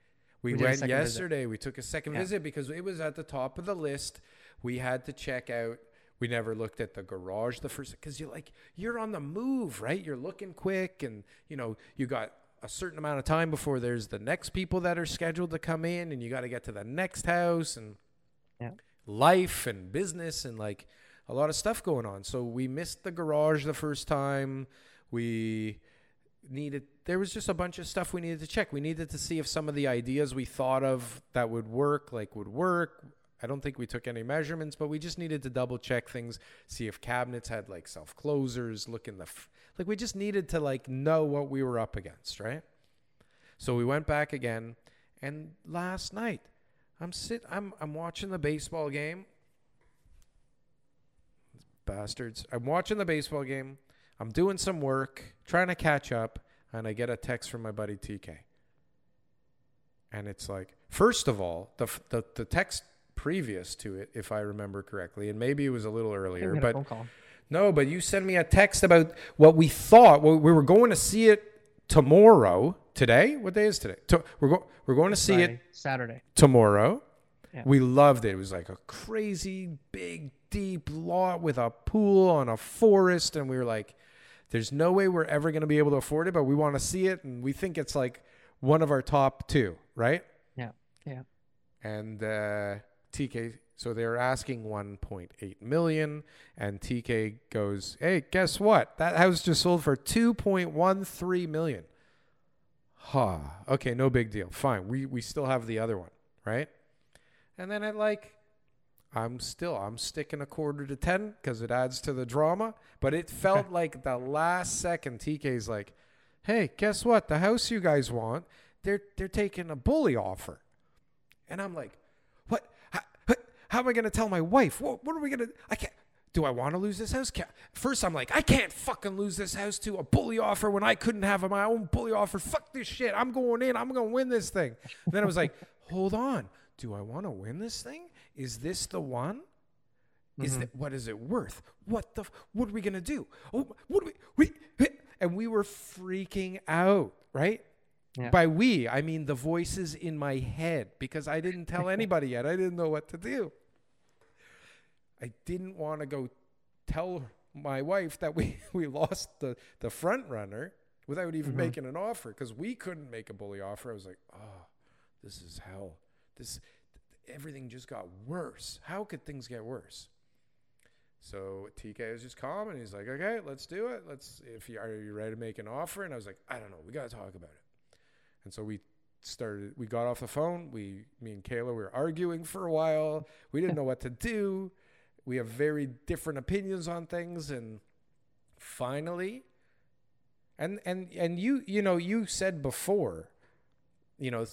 we, we went second visit. yesterday. We took a second Yeah. visit because it was at the top of the list. We had to check out. We never looked at the garage the first because you're like you're on the move, right? You're looking quick, and you know you got a certain amount of time before there's the next people that are scheduled to come in, and you got to get to the next house and Yeah. life and business and like a lot of stuff going on. So we missed the garage the first time. We needed there was just a bunch of stuff we needed to check. We needed to see if some of the ideas we thought of that would work like would work. I don't think we took any measurements, but we just needed to double check things, see if cabinets had like self closers, look in the f- like we just needed to like know what we were up against, right? So we went back again, and last night I'm sit I'm I'm watching the baseball game. Bastards. I'm watching the baseball game. I'm doing some work, trying to catch up, and I get a text from my buddy TK. And it's like, first of all, the the, the text previous to it, if I remember correctly, and maybe it was a little earlier, but no, but you sent me a text about what we thought. Well, we were going to see it tomorrow. Today? What day is today? To- we're, go- we're going to see it Saturday. tomorrow. Yeah. We loved it. It was like a crazy big deep lot with a pool on a forest and we were like there's no way we're ever going to be able to afford it but we want to see it and we think it's like one of our top 2, right? Yeah. Yeah. And uh, TK so they're asking 1.8 million and TK goes, "Hey, guess what? That house just sold for 2.13 million." Ha. Okay, no big deal. Fine. We we still have the other one, right? And then at like I'm still I'm sticking a quarter to 10 cuz it adds to the drama, but it felt like the last second TK's like, "Hey, guess what? The house you guys want, they're they're taking a bully offer." And I'm like, "What? How, how am I going to tell my wife? What, what are we going to I can't do I want to lose this house? Can't, first, I'm like, I can't fucking lose this house to a bully offer when I couldn't have my own bully offer. Fuck this shit. I'm going in. I'm going to win this thing. And then I was like, hold on. Do I want to win this thing? Is this the one? Is mm-hmm. that what is it worth? What the? What are we gonna do? Oh, what do we? We and we were freaking out, right? Yeah. By we, I mean the voices in my head because I didn't tell anybody yet. I didn't know what to do. I didn't want to go tell my wife that we, we lost the, the front runner without even mm-hmm. making an offer because we couldn't make a bully offer. I was like, oh, this is hell. This everything just got worse. How could things get worse? So TK was just calm and he's like, okay, let's do it. Let's if you are you ready to make an offer? And I was like, I don't know, we gotta talk about it. And so we started we got off the phone. We me and Kayla we were arguing for a while. We didn't know what to do. We have very different opinions on things and finally and and and you you know you said before you know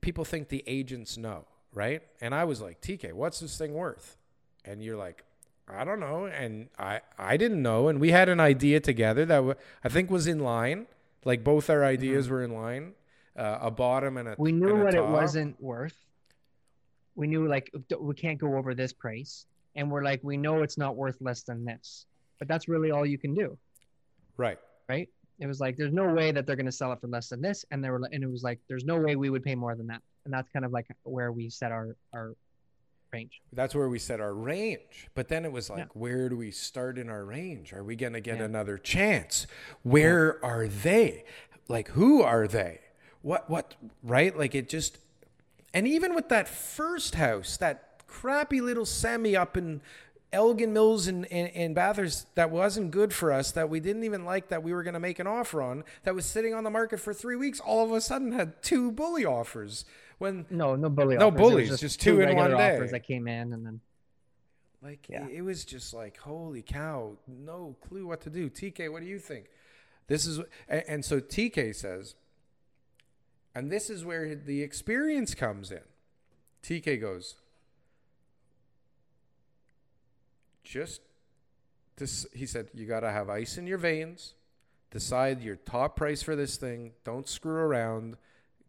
people think the agents know right? And I was like, TK, what's this thing worth? And you're like, I don't know. And I, I didn't know. And we had an idea together that w- I think was in line. Like both our mm-hmm. ideas were in line, uh, a bottom and a We knew a what it wasn't worth. We knew like we can't go over this price, and we're like we know it's not worth less than this. But that's really all you can do, Right. right? It was like there's no way that they're going to sell it for less than this, and they were and it was like there's no way we would pay more than that, and that's kind of like where we set our our range. That's where we set our range. But then it was like, Yeah. where do we start in our range? Are we going to get Yeah. another chance? Where are they? Like, who are they? What, what, right? Like, it just, and even with that first house, that crappy little semi up in Elgin Mills and in, in, Bathurst that wasn't good for us, that we didn't even like, that we were going to make an offer on, that was sitting on the market for three weeks, all of a sudden had two bully offers. When No, no bully. No offers. Bullies, just two in regular one day. offers that came in, and then Like Yeah. it, was just like holy cow, no clue what to do. TK, what do you think? This is and, and so TK says, and this is where the experience comes in. TK goes, just this. He said, you got to have ice in your veins. Decide your top price for this thing. Don't screw around.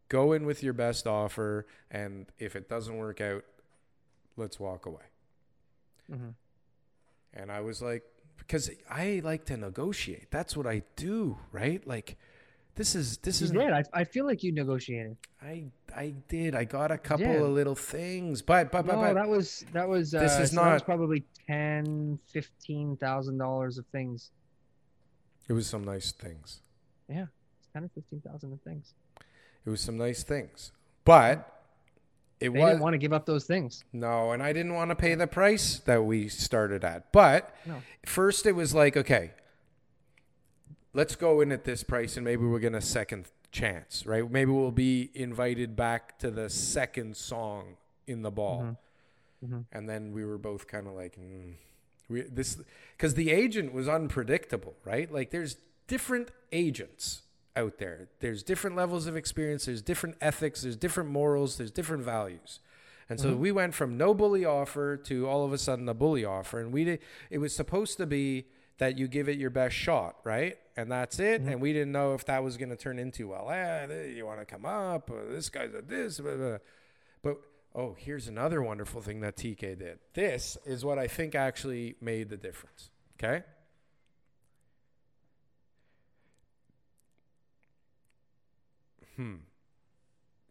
Go in with your best offer, and if it doesn't work out, let's walk away. Mhm. And I was like, because I like to negotiate. That's what I do, right? Like, this is this you is did. I, I feel like you negotiated. I I did. I got a couple of little things, but but but, no, but that was that was. Uh, This is so that was not- probably ten, fifteen thousand dollars of things. it was some nice things. Yeah, it's ten or fifteen thousand of things. It was some nice things, but it They was didn't want to give up those things. no, and I didn't want to pay the price that we started at. But No. first, it was like, okay, let's go in at this price, and maybe we'll get a second chance, right? Maybe we'll be invited back to the second song in the ball, Mhm. Mhm. and then we were both kind of like, mm, we this because the agent was unpredictable, right? Like, there's different agents out there. There's different levels of experience. There's different ethics. There's different morals. There's different values. And so we went from no bully offer to all of a sudden a bully offer, and we did. It was supposed to be that you give it your best shot, right? And that's it. And we didn't know if that was going to turn into well, eh, you want to come up? This guy's a this, blah, blah. but oh, here's another wonderful thing that TK did. This is what I think actually made the difference. Okay. Hmm.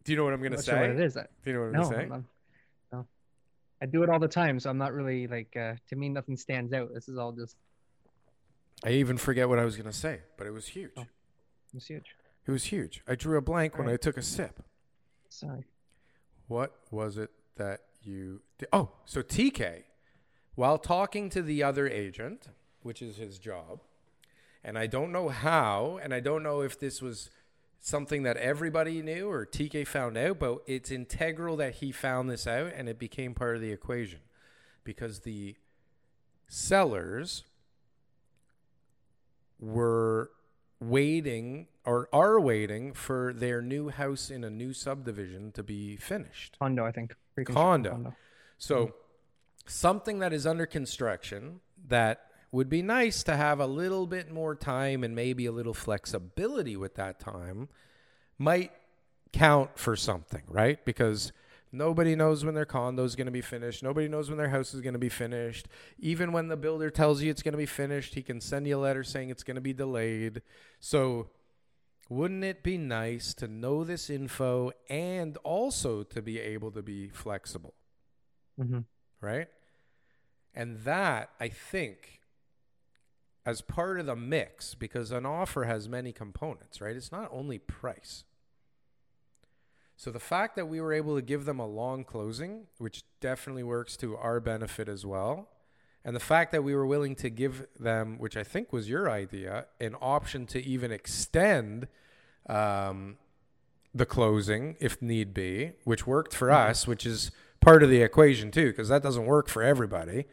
Do you know what I'm going to not sure what it say? is. Do you know what I'm No, going to say? I'm no. I do it all the time, so I'm not really like. Uh, to me, nothing stands out. This is all just. I even forget what I was going to say, but it was huge. Oh. It's huge. It was huge. I drew a blank when I took a sip. Sorry. What was it that you did? Oh, so TK, while talking to the other agent, which is his job, and I don't know how, and I don't know if this was something that everybody knew or TK found out, but it's integral that he found this out and it became part of the equation because the sellers were waiting or are waiting for their new house in a new subdivision to be finished. Condo, I think. Pre-construction Condo. So, something that is under construction that would be nice to have a little bit more time and maybe a little flexibility with that time might count for something, right? Because nobody knows when their condo is going to be finished. Nobody knows when their house is going to be finished. Even when the builder tells you it's going to be finished, he can send you a letter saying it's going to be delayed. So, wouldn't it be nice to know this info and also to be able to be flexible, hmm right? And that, I think, as part of the mix, because an offer has many components, right? It's not only price. So the fact that we were able to give them a long closing, which definitely works to our benefit as well, and the fact that we were willing to give them, which I think was your idea, an option to even extend um, the closing if need be, which worked for us, which is part of the equation too, because that doesn't work for everybody.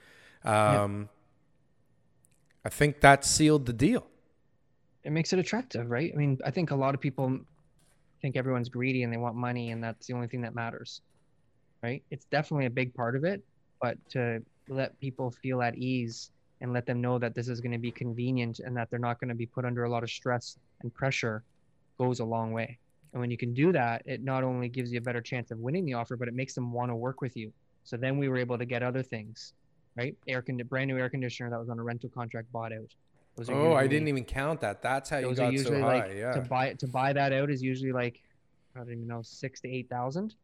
Um, I think that sealed the deal. It makes it attractive, right? I mean, I think a lot of people think everyone's greedy and they want money, and that's the only thing that matters. right? It's definitely a big part of it, but to let people feel at ease and let them know that this is going to be convenient and that they're not going to be put under a lot of stress and pressure goes a long way. And when you can do that, it not only gives you a better chance of winning the offer, but it makes them want to work with you. So then we were able to get other things, right? Air con- brand new air conditioner that was on a rental contract bought out. Those are Oh, I didn't even count that. That's how you got so usually high. like yeah. to buy it to buy that out is usually like I don't even know six to eight thousand.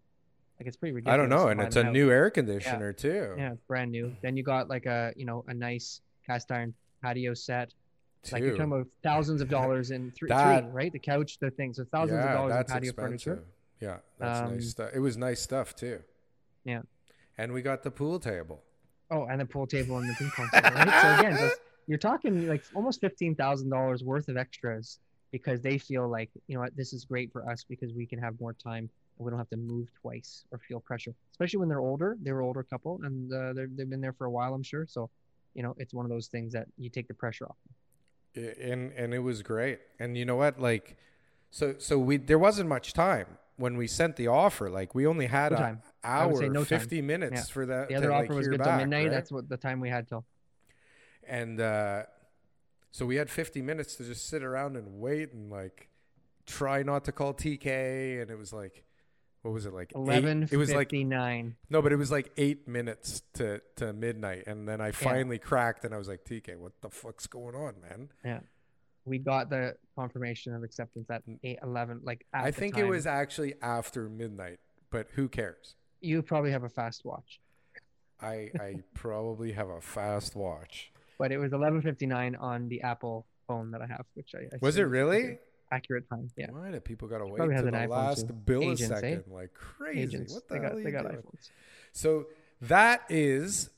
Like it's pretty ridiculous. I don't know, and it's a out. new air conditioner too. Yeah, brand new. Then you got like a you know a nice cast iron patio set. Like you're talking about thousands of dollars in three, That- three right? The couch, the things, so thousands yeah, of dollars in patio expensive. furniture. Yeah, that's Um, nice stuff. It was nice stuff too. Yeah. And we got the pool table. Oh, and the pool table and the ping pong table, right? So again, that's, you're talking like almost fifteen thousand dollars worth of extras because they feel like you know what this is great for us because we can have more time and we don't have to move twice or feel pressure. Especially when they're older, they were older couple and uh, they're, they've been there for a while, I'm sure. So, you know, it's one of those things that you take the pressure off. And and it was great. And you know what? Like, so so we there wasn't much time when we sent the offer. Like, we only had No an time. Hour, no time. fifty minutes Yeah. for that. The other to, like, offer was good back, till midnight. right? That's what the time we had till. And uh, so we had fifty minutes to just sit around and wait and like try not to call TK. And it was like, what was it like? eight- Eleven It was like nine. No, but it was like eight minutes to, to midnight, and then I finally cracked, and I was like, "TK, what the fuck's going on, man?" Yeah. We got the confirmation of acceptance at eight eleven. Like I think it was actually after midnight, but who cares? You probably have a fast watch. I I probably have a fast watch. But it was 11:59 on the Apple phone that I have, which I, I Was it really? accurate time. Yeah, Why do people gotta wait to the iPhone last too. billisecond? Agents, eh? Like crazy. agents What the they hell got are you got doing? iPhones. So that is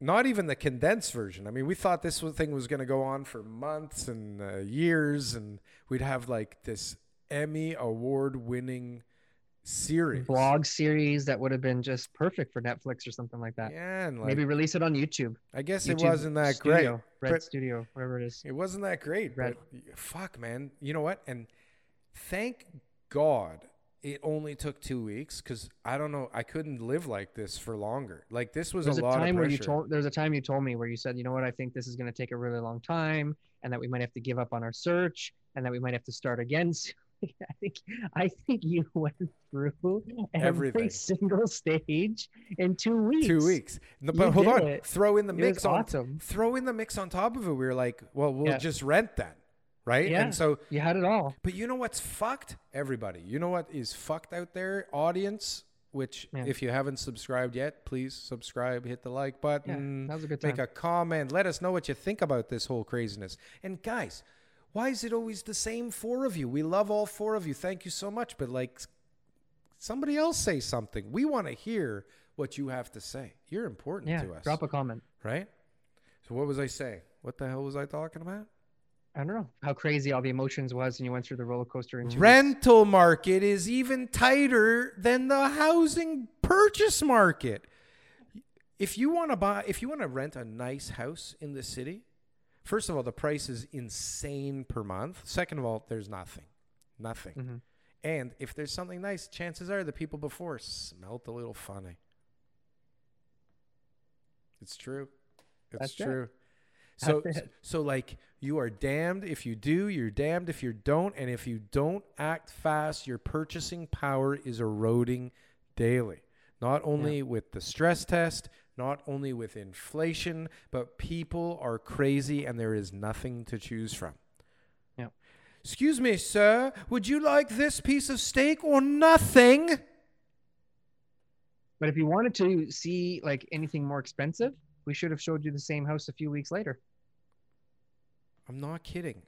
not even the condensed version. I mean, we thought this thing was going to go on for months and uh, years, and we'd have like this Emmy award winning series. Blog series that would have been just perfect for Netflix or something like that. Yeah, and like, Maybe release it on YouTube. I guess it wasn't that Studio, great. Red Studio, whatever it is. It wasn't that great, but fuck, man. You know what? And thank God it only took two weeks because I don't know. I couldn't live like this for longer. Like this was There's a a lot time where you told there's a time you told me where you said, you know what, I think this is going to take a really long time, and that we might have to give up on our search, and that we might have to start again. soon. I think I think you went through every Everything. single stage in two weeks. two weeks. No, You But hold did on. it. Throw in the It mix on awesome. throw in the mix on top of it. We were like, well, we'll Yeah. just rent then. Right? Yeah. And so You had it all. but you know what's fucked? Everybody. You know what is fucked out there? Audience, which Yeah. if you haven't subscribed yet, please subscribe, hit the like Yeah, button. that was a good Make time. a comment. Let us know what you think about this whole craziness. And guys, why is it always the same four of you? We love all four of you. Thank you so much. But like somebody else say something. We want to hear what you have to say. You're important Yeah, to us. drop a comment. right? So what was I saying? What the hell was I talking about? I don't know how crazy all the emotions was, and you went through the roller coaster rental market is even tighter than the housing purchase market. If you want to buy, if you want to rent a nice house in the city, first of all, the price is insane per month. Second of all, there's nothing, nothing. Mhm. And if there's something nice, chances are the people before smelt a little funny. It's true. It's That's it. true. So, it. so like you are damned if you do, you're damned if you don't, and if you don't act fast, your purchasing power is eroding daily. Not only with the stress test, not only with inflation, but people are crazy and there is nothing to choose from. Yeah. Excuse me, sir, would you like this piece of steak or nothing? But if you wanted to see like anything more expensive, we should have showed you the same house a few weeks later. I'm not kidding.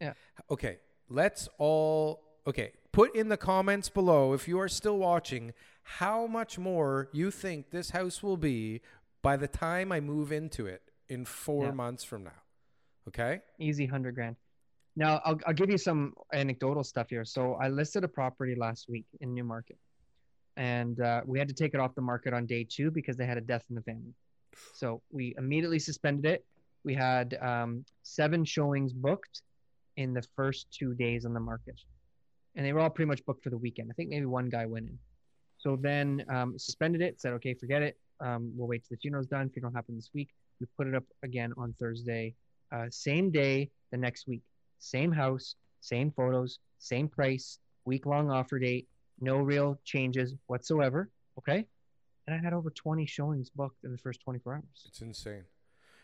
Yeah. Okay, let's all okay, put in the comments below if you are still watching how much more you think this house will be by the time I move into it in 4 Yeah. months from now. Okay? Easy hundred grand. Now I'll I'll give you some anecdotal stuff here. So I listed a property last week in Newmarket, and uh, we had to take it off the market on day two because they had a death in the family. So we immediately suspended it. We had um, seven showings booked in the first two days on the market, and they were all pretty much booked for the weekend. I think maybe one guy went in. So then um, suspended it, said, okay, forget it. Um, we'll wait till the funeral's done. Funeral happened this week. We put it up again on Thursday, uh, same day the next week, same house, same photos, same price, week long offer date, no real changes whatsoever. Okay. And I had over 20 showings booked in the first 24 hours. It's insane.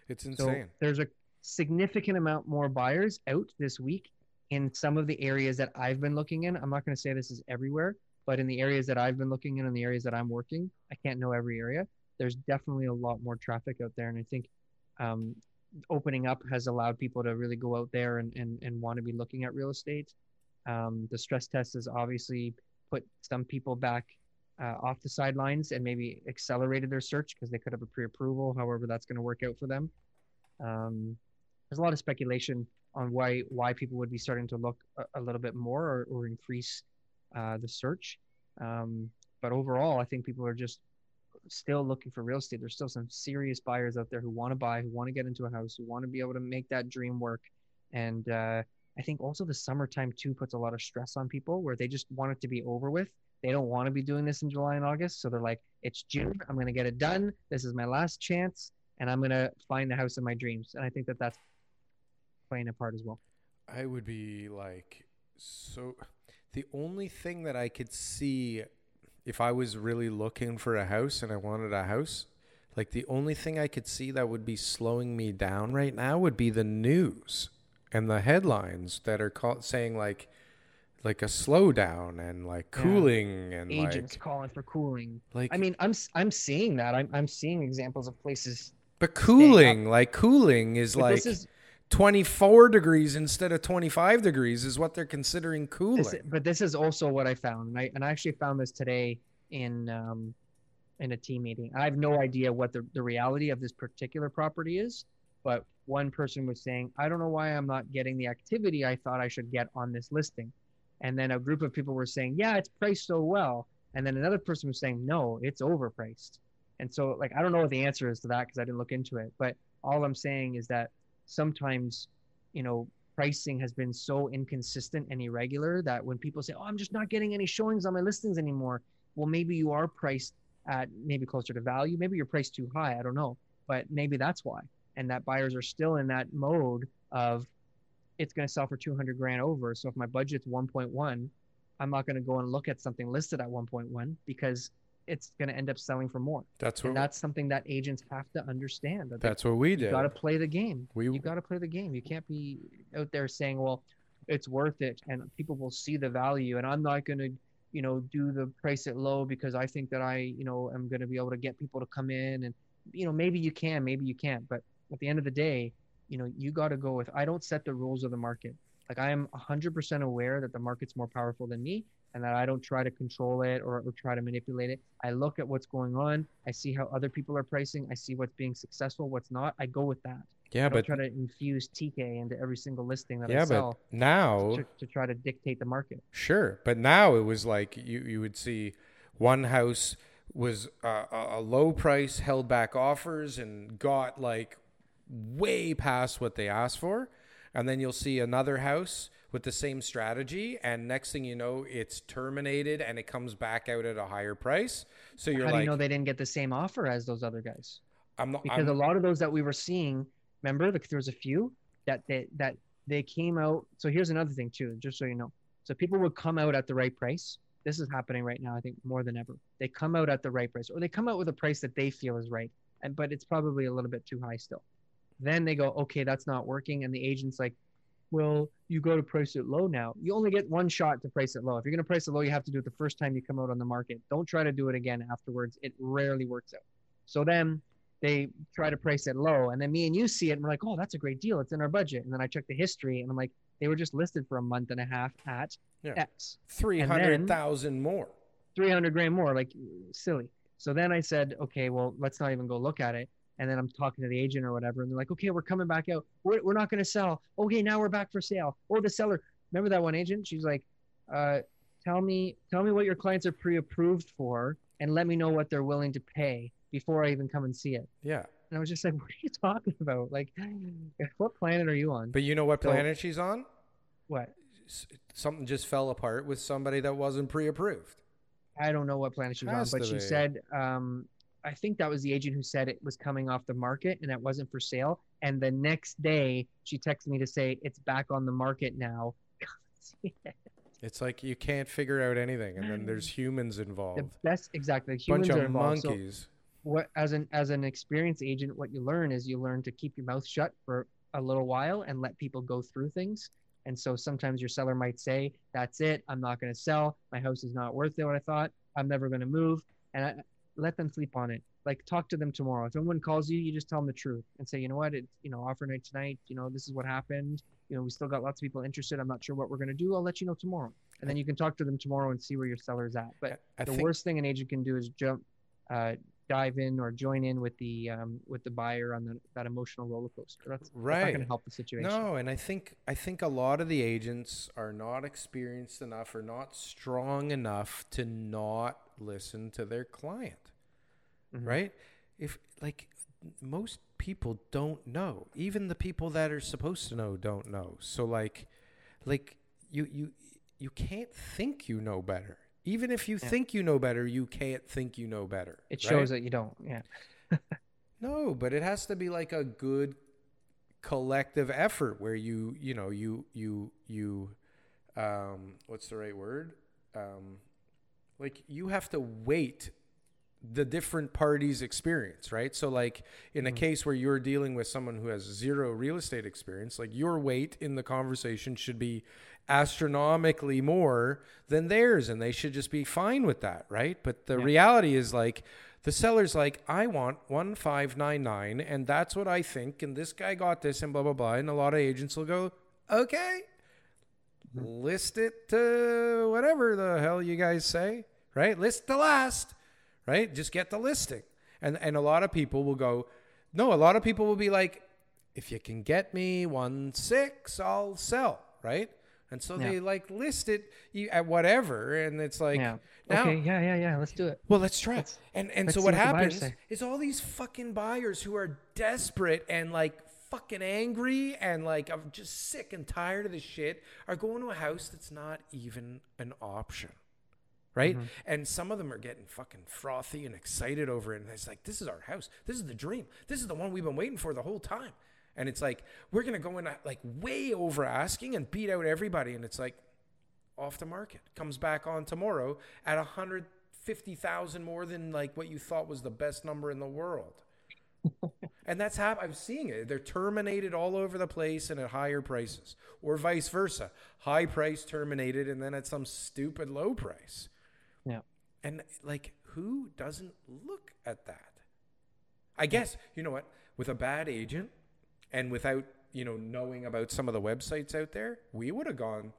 It's insane. So insane. there's a significant amount more buyers out this week in some of the areas that I've been looking in. I'm not going to say this is everywhere, but in the areas that I've been looking in and the areas that I'm working, I can't know every area. There's definitely a lot more traffic out there. And I think um, opening up has allowed people to really go out there and, and, and want to be looking at real estate. Um, the stress test has obviously put some people back uh, off the sidelines and maybe accelerated their search because they could have a pre-approval. However, that's going to work out for them. Um, there's a lot of speculation on why why people would be starting to look a, a little bit more or, or increase uh, the search. Um, but overall, I think people are just still looking for real estate. There's still some serious buyers out there who want to buy, who want to get into a house, who want to be able to make that dream work. And uh, I think also the summertime too puts a lot of stress on people where they just want it to be over with. They don't want to be doing this in July and August. So they're like, it's June. I'm going to get it done. This is my last chance. And I'm going to find the house of my dreams. And I think that that's playing a part as well. I would be like so the only thing that I could see if I was really looking for a house and I wanted a house, like the only thing I could see that would be slowing me down right now would be the news and the headlines that are call- saying like like a slowdown and like Yeah. cooling and Agents like calling for cooling. like I mean, I'm I'm seeing that. I'm I'm seeing examples of places. but cooling like cooling is But like is 24 degrees instead of 25 degrees is what they're considering cooling. this, but this is also what I found, and I and I actually found this today in um, in a team meeting. I have no idea what the the reality of this particular property is, but one person was saying, I don't know why I'm not getting the activity I thought I should get on this listing, and then a group of people were saying, Yeah, it's priced so well, and then another person was saying, No, it's overpriced, and so like I don't know what the answer is to that because I didn't look into it, but all I'm saying is that sometimes, you know, pricing has been so inconsistent and irregular that when people say, "Oh, I'm just not getting any showings on my listings anymore," well, maybe you are priced at maybe closer to value, maybe you're priced too high. I don't know, but maybe that's why, and that buyers are still in that mode of it's going to sell for 200 grand over. So if my budget's 1.1, I'm not going to go and look at something listed at 1.1 because it's going to end up selling for more. That's what And that's something that agents have to understand. That they that's what we you did. got to play the game. We- you got to play the game. You can't be out there saying, "Well, it's worth it," and people will see the value, and I'm not going to, you know, do the price it low because I think that I, you know, am going to be able to get people to come in, and you know, maybe you can, maybe you can't, but at the end of the day, you know, you got to go with. I don't set the rules of the market. Like I am 100% aware that the market's more powerful than me, and that I don't try to control it or, or try to manipulate it. I look at what's going on. I see how other people are pricing. I see what's being successful, what's not. I go with that. yeah, I but try to infuse TK into every single listing that yeah, I but now to, to try to dictate the market. Sure, but now it was like you you would see one house was uh, a a low price, held back offers, and got like way past what they asked for, and then you'll see another house with the same strategy, and next thing you know, it's terminated and it comes back out at a higher price. So you're How do you know they didn't get the same offer as those other guys? I'm not. Because I'm, a lot of those that we were seeing, remember, like, there was a few that they, that they came out. So here's another thing too, just so you know. So people would come out at the right price. This is happening right now, I think, more than ever. They come out at the right price, or they come out with a price that they feel is right, and but it's probably a little bit too high still. Then they go, okay, that's not working, and the agent's like, well, you go to price it low now. You only get one shot to price it low. If you're going to price it low, you have to do it the first time you come out on the market. Don't try to do it again afterwards. It rarely works out. So then they try to price it low, and then me and you see it, and we're like, oh, that's a great deal. It's in our budget. And then I check the history, and I'm like, they were just listed for a month and a half at Yeah. X. three hundred thousand more. 300 grand more, like silly. So then I said, okay, well, let's not even go look at it. And then I'm talking to the agent or whatever, and they're like, okay, we're coming back out. We're, we're not going to sell. Okay, now we're back for sale. Oh, the seller. Remember that one agent? She's like, uh, tell me, tell me what your clients are pre-approved for, and let me know what they're willing to pay before I even come and see it. Yeah, And I was just like, what are you talking about? Like, what planet are you on? but you know what So- planet she's on? What? Something just fell apart with somebody that wasn't pre-approved. I don't know what planet she was Has on, but she said, um, I think that was the agent who said it was coming off the market and it wasn't for sale. And the next day, she texted me to say it's back on the market now. It's like you can't figure out anything, and then there's mm-hmm. humans the involved. best, exactly. Bunch Humans are of involved. So monkeys. what as an as an experienced agent, what you learn is you learn to keep your mouth shut for a little while and let people go through things. And so sometimes your seller might say, "That's it. I'm not going to sell. My house is not worth it. What I thought. I'm never going to move." And I, let them sleep on it. Like talk to them tomorrow. If someone calls you, you just tell them the truth and say, "You know what? It's you know offer night tonight. You know this is what happened. You know we still got lots of people interested. I'm not sure what we're going to do. I'll let you know tomorrow." And then you can talk to them tomorrow and see where your seller's at. But I the think worst thing an agent can do is jump uh, dive in or join in with the um, with the buyer on the, that emotional roller coaster that's, that's not Right. going to help the situation No, and I think I think a lot of the agents are not experienced enough or not strong enough to not listen to their client. Mhm. Right? If like most people don't know. Even the people that are supposed to know don't know. So like like you you you can't think you know better. Even if you Yeah. think you know better, you can't think you know better. it right? shows that you don't yeah No, but it has to be like a good collective effort where you, you know, you, you, you, um, what's the right word? Um, like you have to weight the different parties' experience, right? So, like in a mm-hmm. case where you're dealing with someone who has zero real estate experience, like your weight in the conversation should be astronomically more than theirs, and they should just be fine with that, right? But the reality is like the seller's like, I want one five nine nine, and that's what I think, and this guy got this, and blah blah blah, and a lot of agents will go, okay, list it to whatever the hell you guys say, right? List the last, right? Just get the listing. And and a lot of people will go, no, a lot of people will be like, if you can get me one six, I'll sell, right? And so they like list it at whatever, and it's like, yeah now, okay yeah yeah yeah let's do it well, let's try. Let's- and and let's so what what the buyers happens is all these fucking buyers who are desperate and like fucking angry and like I'm just sick and tired of this shit are going to a house that's not even an option. Right? Mm-hmm. And some of them are getting fucking frothy and excited over it. And it's like, this is our house. This is the dream. This is the one we've been waiting for the whole time. And it's like, we're going to go in like way over asking and beat out everybody. And it's like, off the market. Comes back on tomorrow at 150,000 more than like what you thought was the best number in the world. And that's how I'm seeing it. They're terminated all over the place and at higher prices, or vice versa. High price terminated and then at some stupid low price. yeah And like, who doesn't look at that? I guess, you know what? With a bad agent and without, you know, knowing about some of the websites out there, we would have gone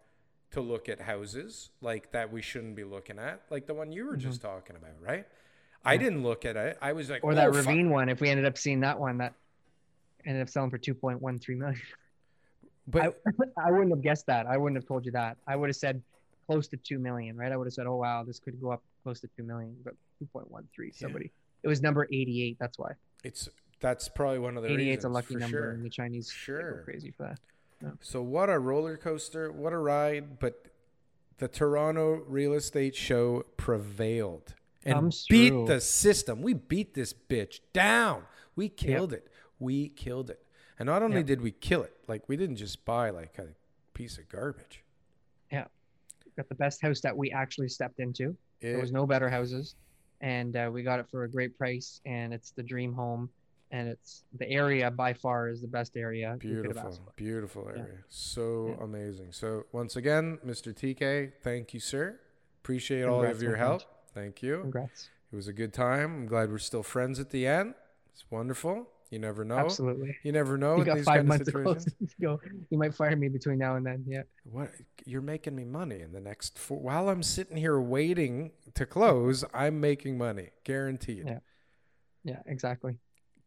to look at houses like that we shouldn't be looking at, like the one you were mm-hmm. just talking about, right? I didn't look at it. I was like, or that "Oh, fuck." ravine one if we ended up seeing that one that ended up selling for 2.13 million But I wouldn't have guessed that. I wouldn't have told you that. I would have said close to two million, right? I would have said, "Oh wow, this could go up close to two million, but two point one three. Somebody. It was number eighty-eight. That's why. it's that's probably one of the Eighty-eight's a lucky number, sure. and the Chinese Sure. go crazy for that. So what a roller coaster, what a ride, but the Toronto real estate show prevailed and Comes beat through. the system. We beat this bitch down. We killed it. We killed it. And not only Yep. did we kill it, like we didn't just buy like a piece of garbage. Yeah, got the best house that we actually stepped into. There was no better houses, and uh, we got it for a great price. And it's the dream home, and it's the area by far is the best area you could have Beautiful, beautiful Yeah. area. So Yeah. amazing. So once again, Mr. TK, thank you, sir. Appreciate all of your help. friend. Thank you. Congrats. It was a good time. I'm glad we're still friends at the end. It's wonderful. You never know. Absolutely. You never know You in got these kind of months to situations. go. You might fire me between now and then. Yeah. What you're making me money in the next four, while I'm sitting here waiting to close, I'm making money, guaranteed. Yeah. Yeah. Exactly.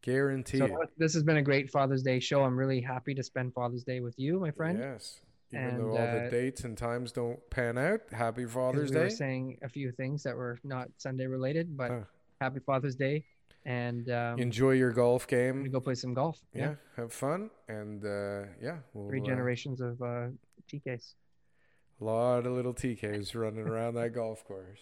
Guaranteed. So uh, this has been a great Father's Day show. I'm really happy to spend Father's Day with you, my friend. Yes. Even And, though all the uh, dates and times don't pan out, happy Father's we were Day. saying a few things that were not Sunday related, but Oh. happy Father's Day. And um, Enjoy your golf game. go play some golf. yeah, have fun, and uh, yeah, we'll, Three uh, generations of uh, TKs. a lot of little TKs running around that golf course.